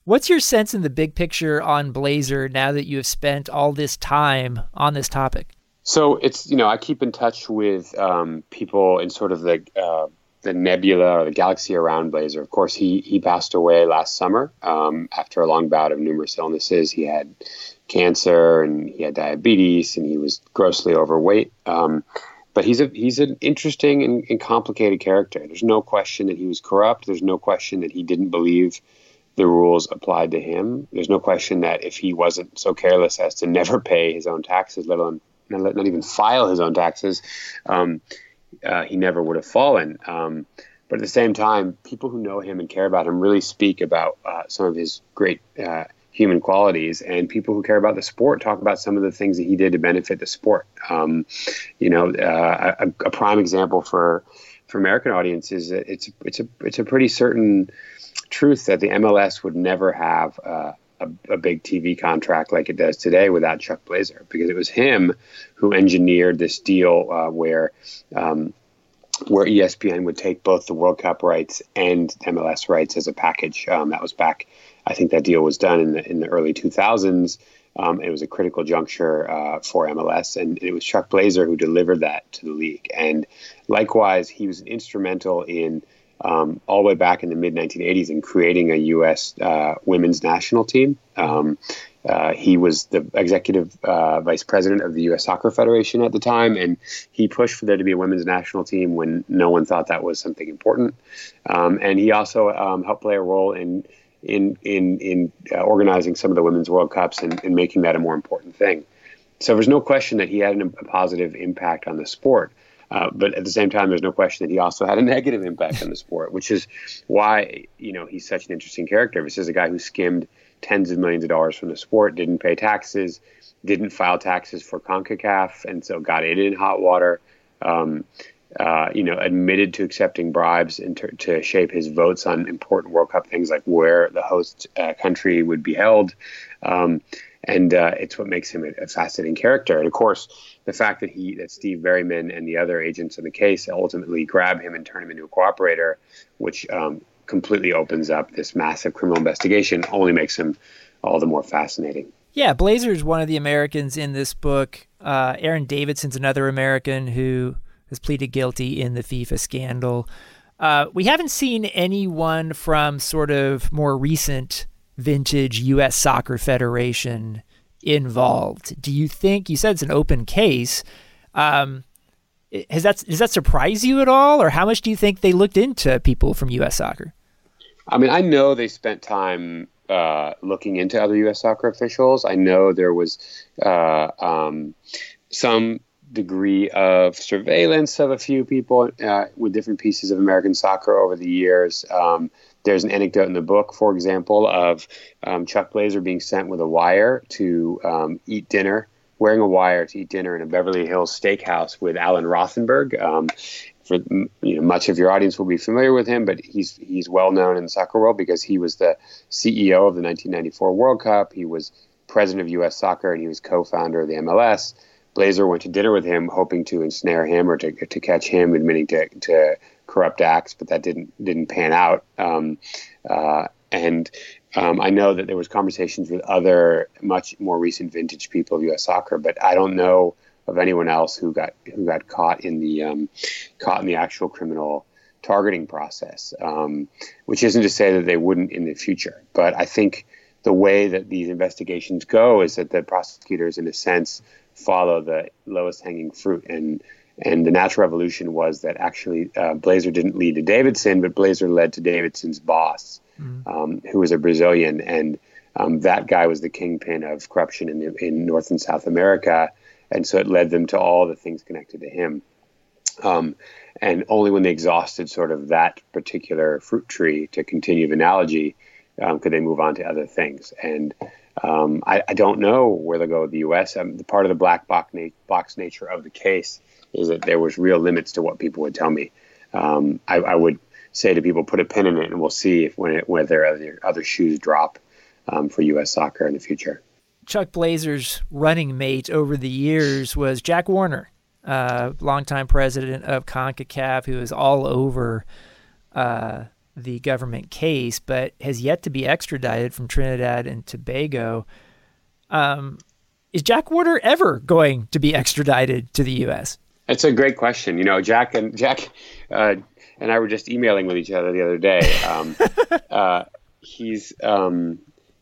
What's your sense in the big picture on Blazer now that you have spent all this time on this topic? So it's you know I keep in touch with um, people in sort of the uh, the nebula or the galaxy around Blazer. Of course, he he passed away last summer um, after a long bout of numerous illnesses. He had cancer and he had diabetes and he was grossly overweight. Um, but he's a he's an interesting and, and, complicated character. There's no question that he was corrupt. There's no question that he didn't believe the rules applied to him. There's no question that if he wasn't so careless as to never pay his own taxes, let alone not even file his own taxes, um, uh, he never would have fallen. Um, but at the same time, people who know him and care about him really speak about uh, some of his great uh, human qualities, and people who care about the sport talk about some of the things that he did to benefit the sport. Um, you know, uh, a, a, prime example for for American audiences, it's it's a it's a pretty certain truth that the MLS would never have uh, a, a, big TV contract like it does today without Chuck Blazer, because it was him who engineered this deal uh, where. Um, where ESPN would take both the World Cup rights and MLS rights as a package. Um, that was back, I think that deal was done in the in the early 2000s. Um, it was a critical juncture uh, for MLS, and it was Chuck Blazer who delivered that to the league. And likewise, he was instrumental in um, all the way back in the mid 1980s in creating a U.S. Uh, women's national team. Um, uh, he was the executive uh, vice president of the U.S. Soccer Federation at the time, and he pushed for there to be a women's national team when no one thought that was something important. Um, and he also um, helped play a role in in in in uh, organizing some of the women's World Cups and, and, making that a more important thing. So there's no question that he had an, a positive impact on the sport. Uh, but at the same time, there's no question that he also had a negative impact on the sport, which is why you know he's such an interesting character. This is a guy who skimmed tens of millions of dollars from the sport, didn't pay taxes, didn't file taxes for CONCACAF, and so got it in hot water. Um, uh, you know, admitted to accepting bribes ter- to shape his votes on important World Cup things like where the host uh, country would be held. Um, and uh, it's what makes him a, a, fascinating character. And of course, the fact that he, that Steve Berryman and the other agents in the case ultimately grab him and turn him into a cooperator, which um, completely opens up this massive criminal investigation, only makes him all the more fascinating. Yeah, Blazer's one of the Americans in this book. Uh, Aaron Davidson's another American who has pleaded guilty in the FIFA scandal. Uh, we haven't seen anyone from sort of more recent vintage U.S. Soccer Federation involved. Do you think you said it's an open case? Um, has that does that surprise you at all, or how much do you think they looked into people from U.S. Soccer? I mean, I know they spent time uh, looking into other U.S. soccer officials. I know there was uh, um, some degree of surveillance of a few people uh, with different pieces of American soccer over the years. Um, there's an anecdote in the book, for example, of um, Chuck Blazer being sent with a wire to um, eat dinner, wearing a wire to eat dinner in a Beverly Hills steakhouse with Alan Rothenberg. Um, for you know, much of your audience will be familiar with him, but he's he's well known in the soccer world because he was the CEO of the 1994 World Cup. He was president of U.S. Soccer, and he was co-founder of the MLS. Blazer went to dinner with him, hoping to ensnare him or to, to catch him admitting to, to corrupt acts, but that didn't didn't pan out. Um, uh, and um, I know that there was conversations with other much more recent vintage people of U.S. soccer, but I don't know of anyone else who got who got caught in the um, caught in the actual criminal targeting process. Um, which isn't to say that they wouldn't in the future, but I think the way that these investigations go is that the prosecutors, in a sense, follow the lowest hanging fruit. And and the natural evolution was that actually uh, Blazer didn't lead to Davidson, but Blazer led to Davidson's boss, mm-hmm. um, who was a Brazilian, and um, that guy was the kingpin of corruption in in North and South America, and so it led them to all the things connected to him. Um, and only when they exhausted sort of that particular fruit tree, to continue the analogy, um, could they move on to other things. And um, I, I, don't know where they'll go with the U.S. Um, the part of the black box, na- box, nature of the case is that there was real limits to what people would tell me. Um, I, I, would say to people, put a pin in it, and we'll see if when it, whether other, other shoes drop um, for U.S. soccer in the future. Chuck Blazer's running mate over the years was Jack Warner, uh, longtime president of CONCACAF, who is all over uh, the government case, but has yet to be extradited from Trinidad and Tobago. Um, is Jack Warner ever going to be extradited to the U.S.? It's a great question. You know, Jack and Jack uh, and I were just emailing with each other the other day. Um, uh, he's um,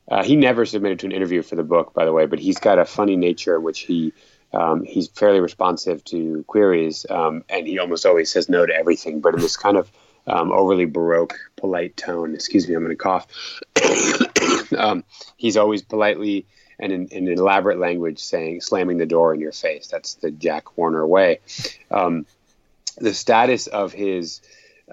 uh, he never submitted to an interview for the book, by the way, but he's got a funny nature in which he um, he's fairly responsive to queries, um, and he almost always says no to everything, but in this kind of um, overly baroque, polite tone. Excuse me, I'm going to cough. um, he's always politely and in, in, elaborate language saying, slamming the door in your face. That's the Jack Warner way. Um, the status of his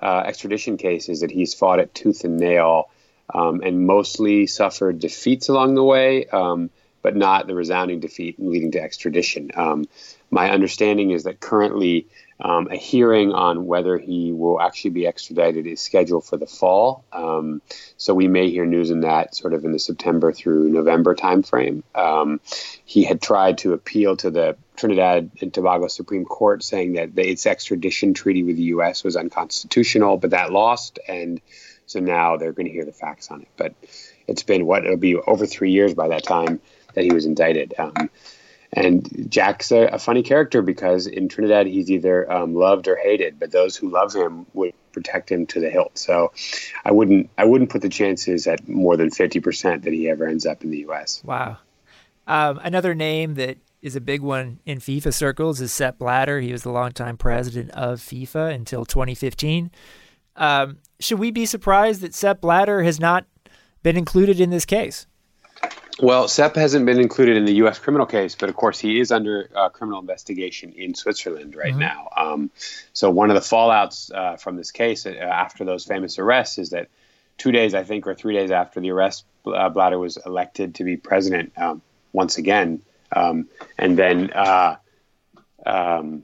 uh, extradition case is that he's fought it tooth and nail um, and mostly suffered defeats along the way, um, but not the resounding defeat leading to extradition. Um, my understanding is that currently um, a hearing on whether he will actually be extradited is scheduled for the fall. Um, so we may hear news in that sort of in the September through November timeframe. Um, he had tried to appeal to the Trinidad and Tobago Supreme Court, saying that the, its extradition treaty with the U.S. was unconstitutional, but that lost, and so now they're going to hear the facts on it. But it's been what it'll be over three years by that time that he was indicted. Um, and Jack's a, a, funny character because in Trinidad he's either um, loved or hated, but those who love him would protect him to the hilt. So I wouldn't I wouldn't put the chances at more than fifty percent that he ever ends up in the U.S. Wow. Um, another name that is a big one in FIFA circles is Sepp Blatter. He was the longtime president of FIFA until 2015. Um, should we be surprised that Sepp Blatter has not been included in this case? Well, Sepp hasn't been included in the U.S. criminal case, but of course he is under uh, criminal investigation in Switzerland right mm-hmm. now. Um, so one of the fallouts uh, from this case uh, after those famous arrests is that two days, I think, or three days after the arrest, uh, Blatter was elected to be president um, once again, um, and then uh, um,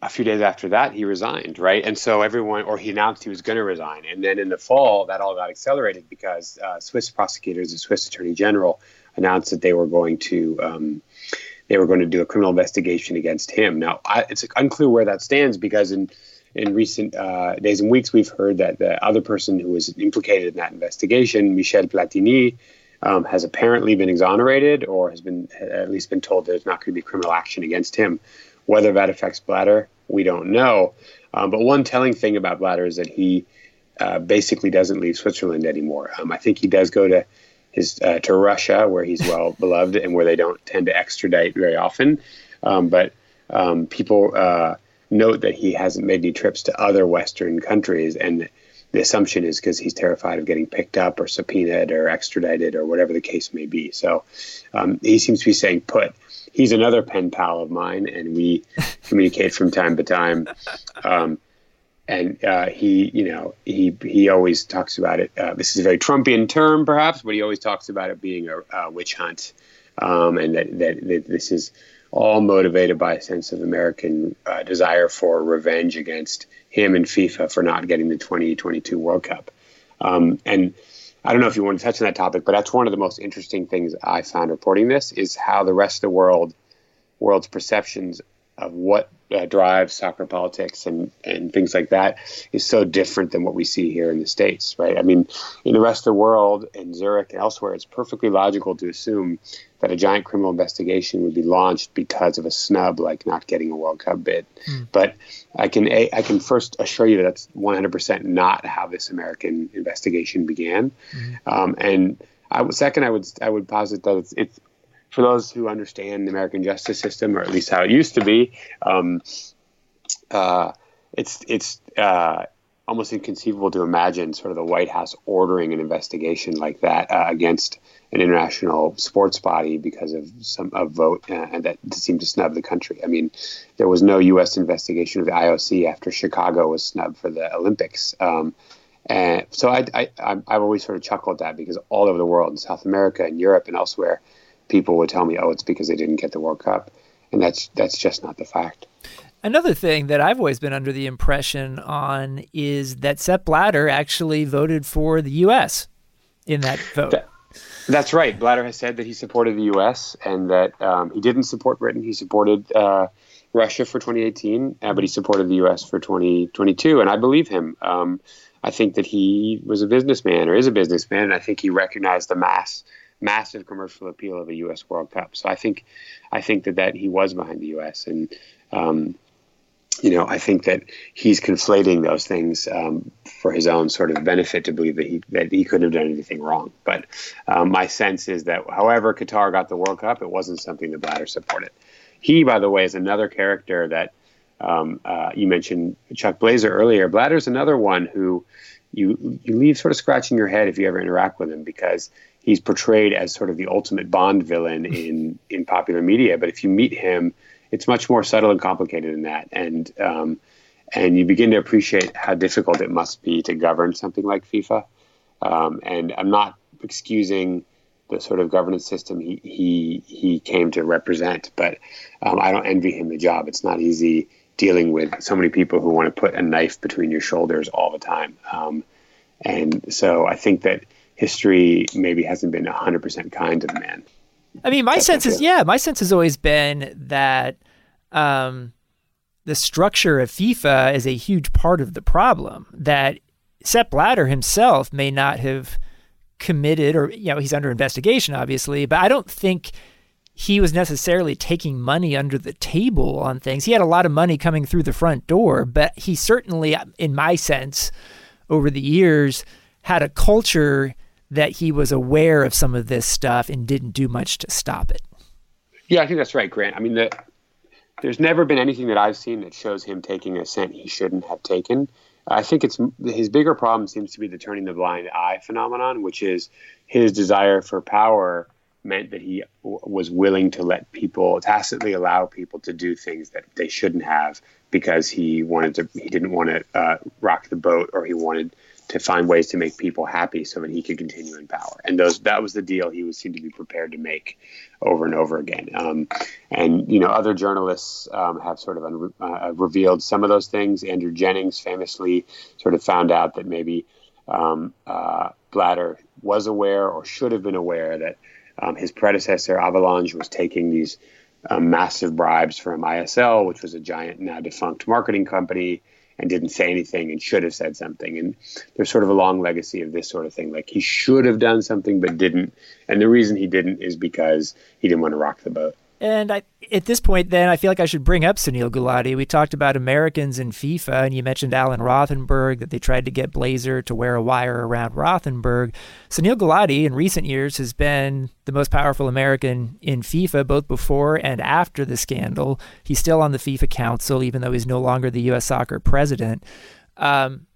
a few days after that, he resigned, right? And so everyone, or he announced he was going to resign. And then in the fall, that all got accelerated because uh, Swiss prosecutors, the Swiss Attorney General, announced that they were going to um, they were going to do a criminal investigation against him. Now, I, it's unclear where that stands because in in recent uh, days and weeks, we've heard that the other person who was implicated in that investigation, Michel Platini, um, has apparently been exonerated or has been at least been told there's not going to be criminal action against him. Whether that affects Blatter, we don't know. Um, but one telling thing about Blatter is that he uh, basically doesn't leave Switzerland anymore. Um, I think he does go to his uh, to Russia, where he's well beloved and where they don't tend to extradite very often. Um, but um, people uh, note that he hasn't made any trips to other Western countries, and the assumption is because he's terrified of getting picked up or subpoenaed or extradited or whatever the case may be. So um, he seems to be saying put he's another pen pal of mine, and we communicate from time to time. Um, and uh, he, you know, he he always talks about it. Uh, this is a very Trumpian term, perhaps, but he always talks about it being a, a witch hunt, um, and that, that, that this is all motivated by a sense of American uh, desire for revenge against him and FIFA for not getting the 2022 World Cup. Um, and I don't know if you want to touch on that topic, but that's one of the most interesting things I found reporting this is how the rest of the world world's perceptions of what uh, drives soccer politics and, and things like that is so different than what we see here in the States, right? I mean, in the rest of the world, in Zurich and elsewhere, it's perfectly logical to assume that a giant criminal investigation would be launched because of a snub like not getting a World Cup bid. Mm. But I can I can first assure you that that's 100% not how this American investigation began. Mm. Um, and I would, second, I would I would posit that it's, it's for those who understand the American justice system, or at least how it used to be, um, uh, it's it's uh, almost inconceivable to imagine sort of the White House ordering an investigation like that uh, against an international sports body because of some a vote uh, that seemed to snub the country. I mean, there was no U.S. investigation of the IOC after Chicago was snubbed for the Olympics. Um, and so I, I, I've always sort of chuckled at that because all over the world, in South America and Europe and elsewhere, people would tell me, "Oh, it's because they didn't get the World Cup," and that's that's just not the fact. Another thing that I've always been under the impression on is that Sepp Blatter actually voted for the U.S. in that vote. That, that's right. Blatter has said that he supported the U.S. and that um, he didn't support Britain. He supported uh, Russia for 2018, uh, but he supported the U.S. for 2022, and I believe him. Um, I think that he was a businessman or is a businessman, and I think he recognized the mass massive commercial appeal of a U.S. World Cup. So I think, I think that that he was behind the U.S. and, um, you know, I think that he's conflating those things um, for his own sort of benefit to believe that he that he couldn't have done anything wrong. But um, my sense is that, however Qatar got the World Cup, it wasn't something that Blatter supported. He, by the way, is another character that um, uh, you mentioned Chuck Blazer earlier. Blatter's another one who you you leave sort of scratching your head if you ever interact with him because he's portrayed as sort of the ultimate Bond villain in in popular media. But if you meet him, it's much more subtle and complicated than that. And um, and you begin to appreciate how difficult it must be to govern something like FIFA. Um, and I'm not excusing the sort of governance system he he he came to represent, but um, I don't envy him the job. It's not easy dealing with so many people who want to put a knife between your shoulders all the time. Um, and so I think that history maybe hasn't been 100% kind to the man. I mean, my sense is, yeah, my sense has always been that um, the structure of FIFA is a huge part of the problem. That Sepp Blatter himself may not have committed, or, you know, he's under investigation, obviously, but I don't think he was necessarily taking money under the table on things. He had a lot of money coming through the front door, but he certainly, in my sense, over the years, had a culture that he was aware of some of this stuff and didn't do much to stop it. Yeah, I think that's right, Grant. I mean, the, there's never been anything that I've seen that shows him taking a cent he shouldn't have taken. I think it's his bigger problem seems to be the turning the blind eye phenomenon, which is his desire for power meant that he w- was willing to let people tacitly allow people to do things that they shouldn't have because he wanted to he didn't want to uh, rock the boat or he wanted to find ways to make people happy so that he could continue in power. And those that was the deal he was seemed to be prepared to make over and over again. Um, and you know, other journalists um, have sort of un- uh, revealed some of those things. Andrew Jennings famously sort of found out that maybe um, uh, Blatter was aware or should have been aware that um, his predecessor Havelange was taking these um, massive bribes from ISL, which was a giant now defunct marketing company and didn't say anything and should have said something. And there's sort of a long legacy of this sort of thing. Like he should have done something but didn't. And the reason he didn't is because he didn't want to rock the boat. And I, at this point, then I feel like I should bring up Sunil Gulati. We talked about Americans in FIFA, and you mentioned Alan Rothenberg that they tried to get Blazer to wear a wire around Rothenberg. Sunil Gulati, in recent years, has been the most powerful American in FIFA, both before and after the scandal. He's still on the FIFA Council, even though he's no longer the U.S. Soccer president. Um,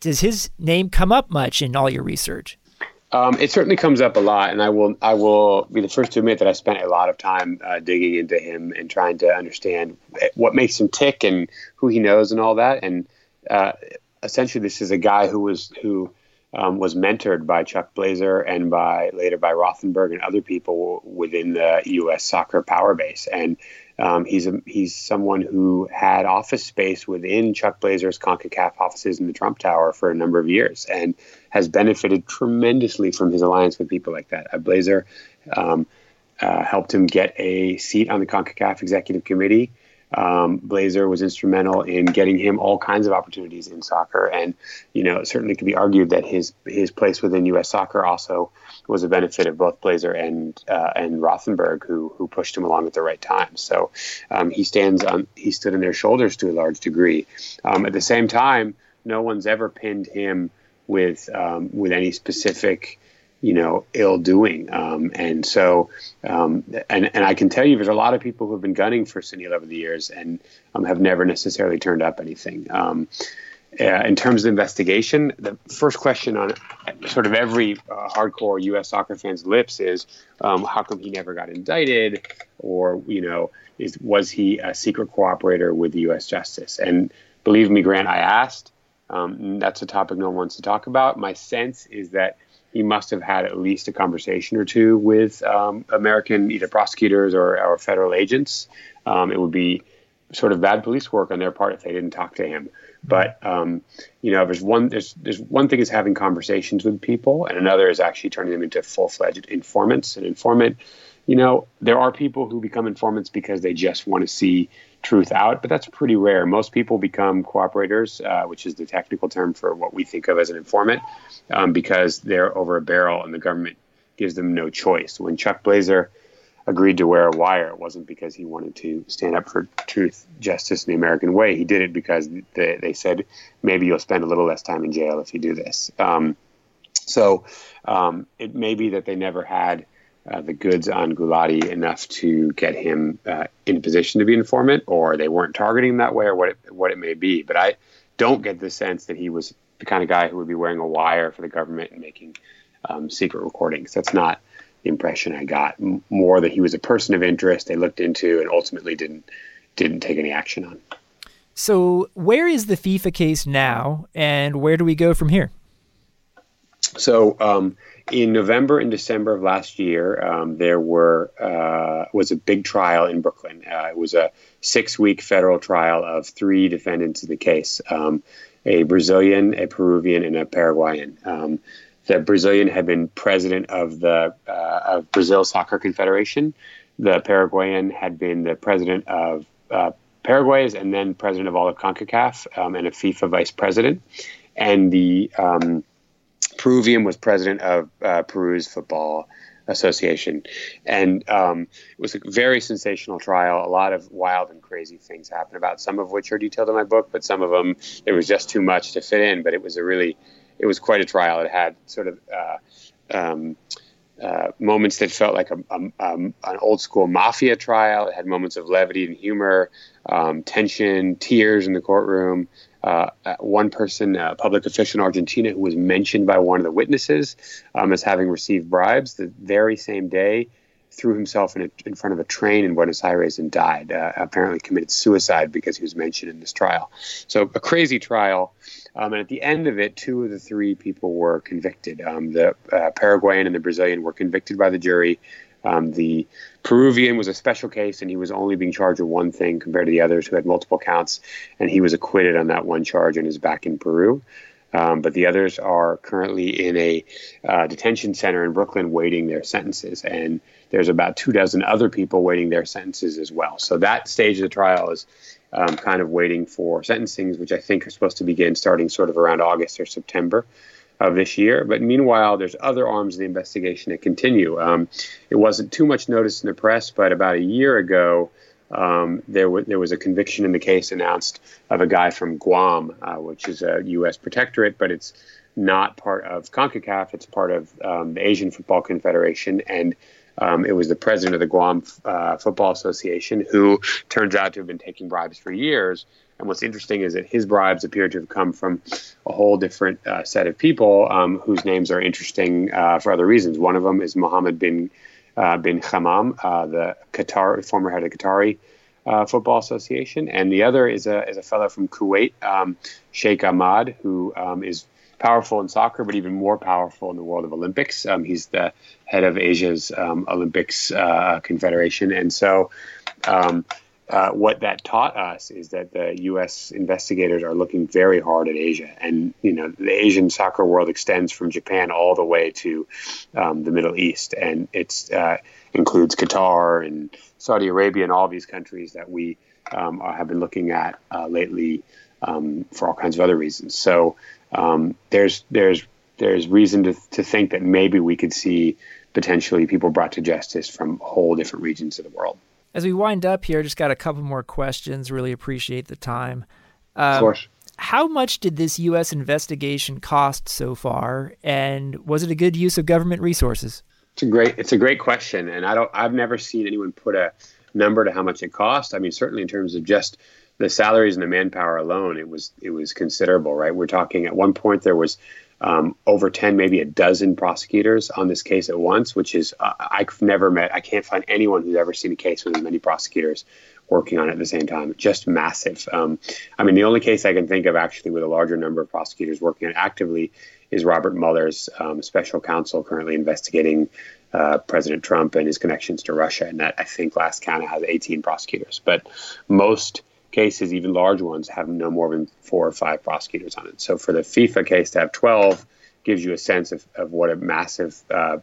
does his name come up much in all your research? Um, it certainly comes up a lot, and I will I will be the first to admit that I spent a lot of time uh, digging into him and trying to understand what makes him tick and who he knows and all that. And uh, essentially, this is a guy who was who um, was mentored by Chuck Blazer and by later by Rothenberg and other people within the U.S. soccer power base. And um, he's a, he's someone who had office space within Chuck Blazer's CONCACAF offices in the Trump Tower for a number of years and has benefited tremendously from his alliance with people like that. Blazer um, uh, helped him get a seat on the CONCACAF executive committee. Um, Blazer was instrumental in getting him all kinds of opportunities in soccer, and you know it certainly could be argued that his his place within U.S. soccer also was a benefit of both Blazer and uh, and Rothenberg, who who pushed him along at the right time. So um, he stands on he stood on their shoulders to a large degree. Um, at the same time, no one's ever pinned him with um, with any specific you know ill doing. Um, and so um, and and I can tell you there's a lot of people who have been gunning for Sunil over the years and um, have never necessarily turned up anything. Um, uh, in terms of investigation the first question on sort of every uh, hardcore US soccer fan's lips is um, how come he never got indicted? Or you know is was he a secret cooperator with the US justice? And believe me Grant I asked um, that's a topic no one wants to talk about my sense is that he must have had at least a conversation or two with um, American either prosecutors or, or federal agents. Um, it would be sort of bad police work on their part if they didn't talk to him. But um, you know, there's one there's there's one thing is having conversations with people, and another is actually turning them into full fledged informants. An informant, you know, there are people who become informants because they just want to see truth out, but that's pretty rare. Most people become cooperators, uh, which is the technical term for what we think of as an informant, um, because they're over a barrel and the government gives them no choice. When Chuck Blazer agreed to wear a wire, it wasn't because he wanted to stand up for truth, justice, and the American way. He did it because they, they said maybe you'll spend a little less time in jail if you do this. Um, so um, it may be that they never had uh, the goods on Gulati enough to get him uh, in position to be an informant, or they weren't targeting him that way, or what it, what it may be. But I don't get the sense that he was the kind of guy who would be wearing a wire for the government and making um, secret recordings. That's not the impression I got. M- more that he was a person of interest they looked into and ultimately didn't didn't take any action on. So, where is the FIFA case now, and where do we go from here? So, um, in November and December of last year, um, there were uh, was a big trial in Brooklyn. Uh, it was a six-week federal trial of three defendants in the case: um, a Brazilian, a Peruvian, and a Paraguayan. Um, the Brazilian had been president of the uh, of Brazil Soccer Confederation. The Paraguayan had been the president of uh, Paraguay's and then president of all of CONCACAF um, and a FIFA vice president. And the um, Peruvian was president of uh, Peru's football association. And um, it was a very sensational trial. A lot of wild and crazy things happened about some of which are detailed in my book, but some of them, it was just too much to fit in. But it was a really, it was quite a trial. It had sort of, uh, um, uh, moments that felt like a, a, um, an old school mafia trial. It had moments of levity and humor, um, tension, tears in the courtroom. Uh, uh, one person, a public official in Argentina, who was mentioned by one of the witnesses um, as having received bribes the very same day, threw himself in, a, in front of a train in Buenos Aires and died. Uh, apparently committed suicide because he was mentioned in this trial. So a crazy trial. Um, and at the end of it, two of the three people were convicted. Um, the uh, Paraguayan and the Brazilian were convicted by the jury. Um, the Peruvian was a special case, and he was only being charged with one thing compared to the others who had multiple counts, and he was acquitted on that one charge and is back in Peru. Um, but the others are currently in a uh, detention center in Brooklyn waiting their sentences, and there's about two dozen other people waiting their sentences as well. So that stage of the trial is um, kind of waiting for sentencings, which I think are supposed to begin starting sort of around August or September of this year. But meanwhile, there's other arms of the investigation that continue. Um, it wasn't too much notice in the press, but about a year ago, um, there, w- there was a conviction in the case announced of a guy from Guam, uh, which is a U.S. protectorate, but it's not part of CONCACAF. It's part of um, the Asian Football Confederation. And um, it was the president of the Guam uh, Football Association who turns out to have been taking bribes for years. And what's interesting is that his bribes appear to have come from a whole different uh, set of people um, whose names are interesting uh, for other reasons. One of them is Mohammed bin uh, bin Hammam, uh, the Qatar former head of Qatari uh, Football Association, and the other is a is a fellow from Kuwait, um, Sheikh Ahmad, who um, is powerful in soccer, but even more powerful in the world of Olympics. Um, he's the head of Asia's um, Olympics uh, Confederation, and so. Um, uh, what that taught us is that the U.S. investigators are looking very hard at Asia, and you know the Asian soccer world extends from Japan all the way to um, the Middle East, and it uh, includes Qatar and Saudi Arabia and all these countries that we um, have been looking at uh, lately um, for all kinds of other reasons. So um, there's there's there's reason to, to think that maybe we could see potentially people brought to justice from whole different regions of the world. As we wind up here, just got a couple more questions. Really appreciate the time. Um, of course. How much did this U.S. investigation cost so far, and was it a good use of government resources? It's a great it's a great question, and I don't I've never seen anyone put a number to how much it cost. I mean, certainly in terms of just the salaries and the manpower alone, it was it was considerable, right? We're talking at one point there was um, over 10, maybe a dozen prosecutors on this case at once, which is, uh, I've never met, I can't find anyone who's ever seen a case with as many prosecutors working on it at the same time. Just massive. Um, I mean, the only case I can think of actually with a larger number of prosecutors working on it actively is Robert Mueller's um, special counsel currently investigating uh, President Trump and his connections to Russia. And that I think last count has 18 prosecutors. But most cases, even large ones, have no more than four or five prosecutors on it. So for the FIFA case to have 12 gives you a sense of, of what a massive uh,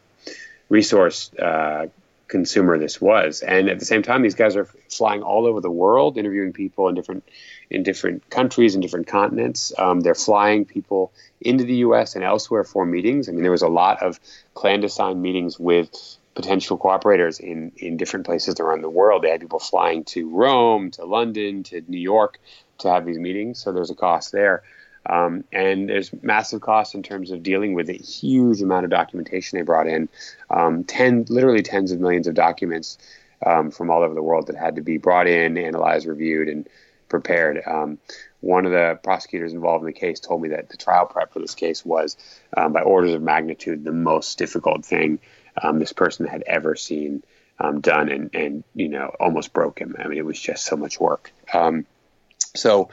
resource uh, consumer this was. And at the same time, these guys are flying all over the world, interviewing people in different in different countries and different continents. Um, they're flying people into the U.S. and elsewhere for meetings. I mean, there was a lot of clandestine meetings with potential cooperators in, in different places around the world. They had people flying to Rome, to London, to New York to have these meetings. So there's a cost there. Um, and there's massive costs in terms of dealing with a huge amount of documentation they brought in, um, ten, literally tens of millions of documents um, from all over the world that had to be brought in, analyzed, reviewed, and prepared. Um, one of the prosecutors involved in the case told me that the trial prep for this case was, um, by orders of magnitude, the most difficult thing um, this person had ever seen um, done and, and, you know, almost broke him. I mean, it was just so much work. Um, So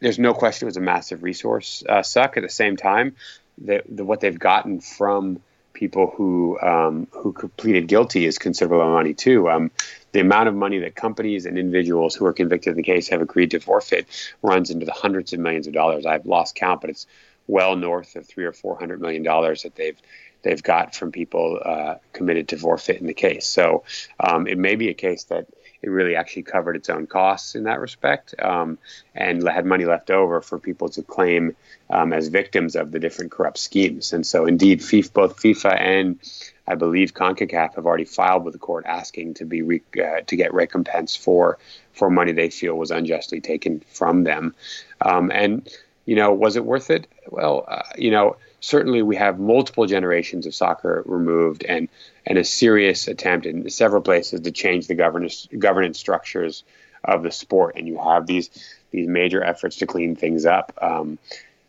there's no question it was a massive resource uh, suck. At the same time, the, the, what they've gotten from people who um, who pleaded guilty is considerable money too. Um, the amount of money that companies and individuals who are convicted in the case have agreed to forfeit runs into the hundreds of millions of dollars. I've lost count, but it's well north of three or four hundred million dollars that they've they've got from people uh, committed to forfeit in the case. So um, it may be a case that it really actually covered its own costs in that respect um, and had money left over for people to claim um, as victims of the different corrupt schemes. And so, indeed, FIFA, both FIFA and I believe CONCACAF have already filed with the court asking to be re, uh, to get recompense for for money they feel was unjustly taken from them. Um, and you know, was it worth it? Well, uh, you know, certainly we have multiple generations of soccer removed and and a serious attempt in several places to change the governance governance structures of the sport. And you have these these major efforts to clean things up. Um,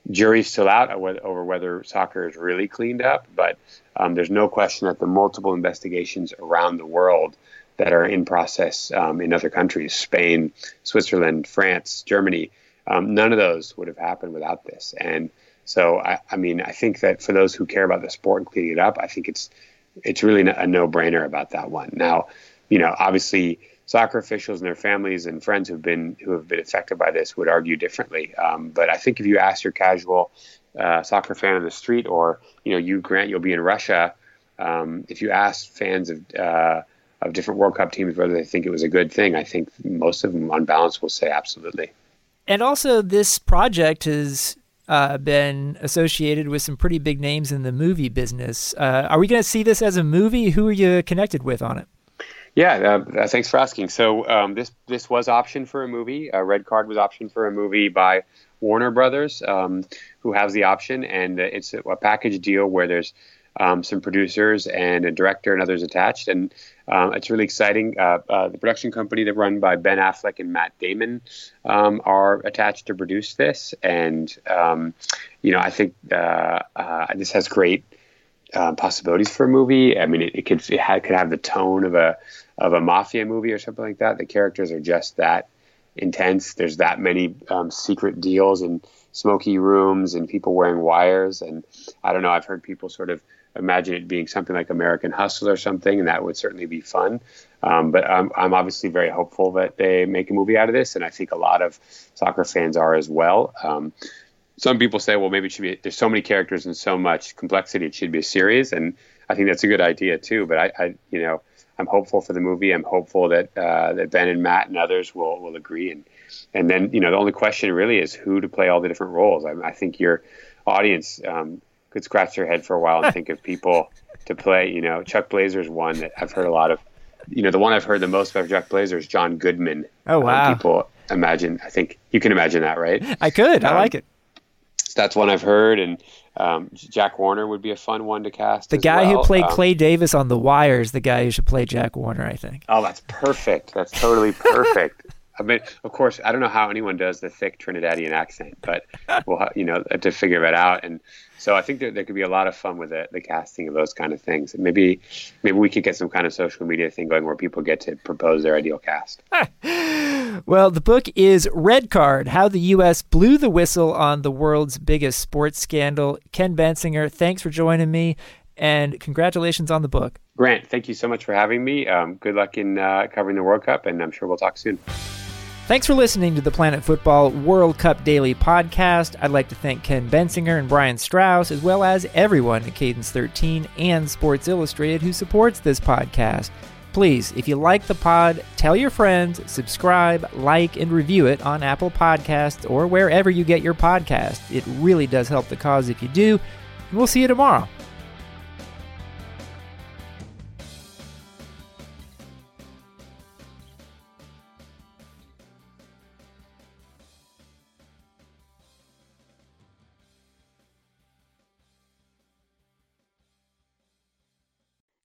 jury's still out over whether soccer is really cleaned up, but um, there's no question that the multiple investigations around the world that are in process um, in other countries, Spain, Switzerland, France, Germany, um, none of those would have happened without this. And so, I, I, mean, I think that for those who care about the sport and cleaning it up, I think it's it's really a no-brainer about that one. Now, you know, obviously, soccer officials and their families and friends who've been who have been affected by this would argue differently. Um, but I think if you ask your casual uh, soccer fan on the street, or you know, you Grant, you'll be in Russia. Um, if you ask fans of uh, of different World Cup teams whether they think it was a good thing, I think most of them, on balance, will say absolutely. And also, this project has uh, been associated with some pretty big names in the movie business. Uh, are we going to see this as a movie? Who are you connected with on it? Yeah, uh, uh thanks for asking. So um, this this was optioned for a movie. Red Card was optioned for a movie by Warner Brothers, um, who has the option, and it's a package deal where there's um, some producers and a director and others attached. And um, it's really exciting. Uh, uh, the production company that run by Ben Affleck and Matt Damon um, are attached to produce this. And, um, you know, I think uh, uh, this has great uh, possibilities for a movie. I mean, it, it could it could have the tone of a of a mafia movie or something like that. The characters are just that intense. There's that many um, secret deals and smoky rooms and people wearing wires. And I don't know. I've heard people sort of imagine it being something like American Hustle or something, and that would certainly be fun. Um, but I'm, I'm obviously very hopeful that they make a movie out of this, and I think a lot of soccer fans are as well. Um, some people say, well, maybe it should be. There's so many characters and so much complexity; it should be a series, and I think that's a good idea too. But I, I you know, I'm hopeful for the movie. I'm hopeful that uh, that Ben and Matt and others will will agree. And and then you know, the only question really is who to play all the different roles. I, I think your audience um, could scratch their head for a while and think of people to play. You know, Chuck Blazer's one that I've heard a lot of. You know, the one I've heard the most about Chuck Blazer is John Goodman. Oh um, wow! Um, people imagine. I think you can imagine that, right? I could. Um, I like it. That's one I've heard, and um, Jack Warner would be a fun one to cast. The guy well. who played um, Clay Davis on The Wire is the guy who should play Jack Warner. I think. Oh, that's perfect. That's totally perfect. I mean, of course, I don't know how anyone does the thick Trinidadian accent, but we'll, you know, to figure that out. And so I think that there could be a lot of fun with the, the casting of those kind of things. And maybe maybe we could get some kind of social media thing going where people get to propose their ideal cast. well, the book is Red Card How the U.S. Blew the Whistle on the World's Biggest Sports Scandal. Ken Bensinger, thanks for joining me and congratulations on the book. Grant, thank you so much for having me. Um, good luck in uh, covering the World Cup, and I'm sure we'll talk soon. Thanks for listening to the Planet Futbol World Cup Daily podcast. I'd like to thank Ken Bensinger and Brian Straus, as well as everyone at Cadence 13 and Sports Illustrated who supports this podcast. Please, if you like the pod, tell your friends, subscribe, like, and review it on Apple Podcasts or wherever you get your podcast. It really does help the cause if you do. And we'll see you tomorrow.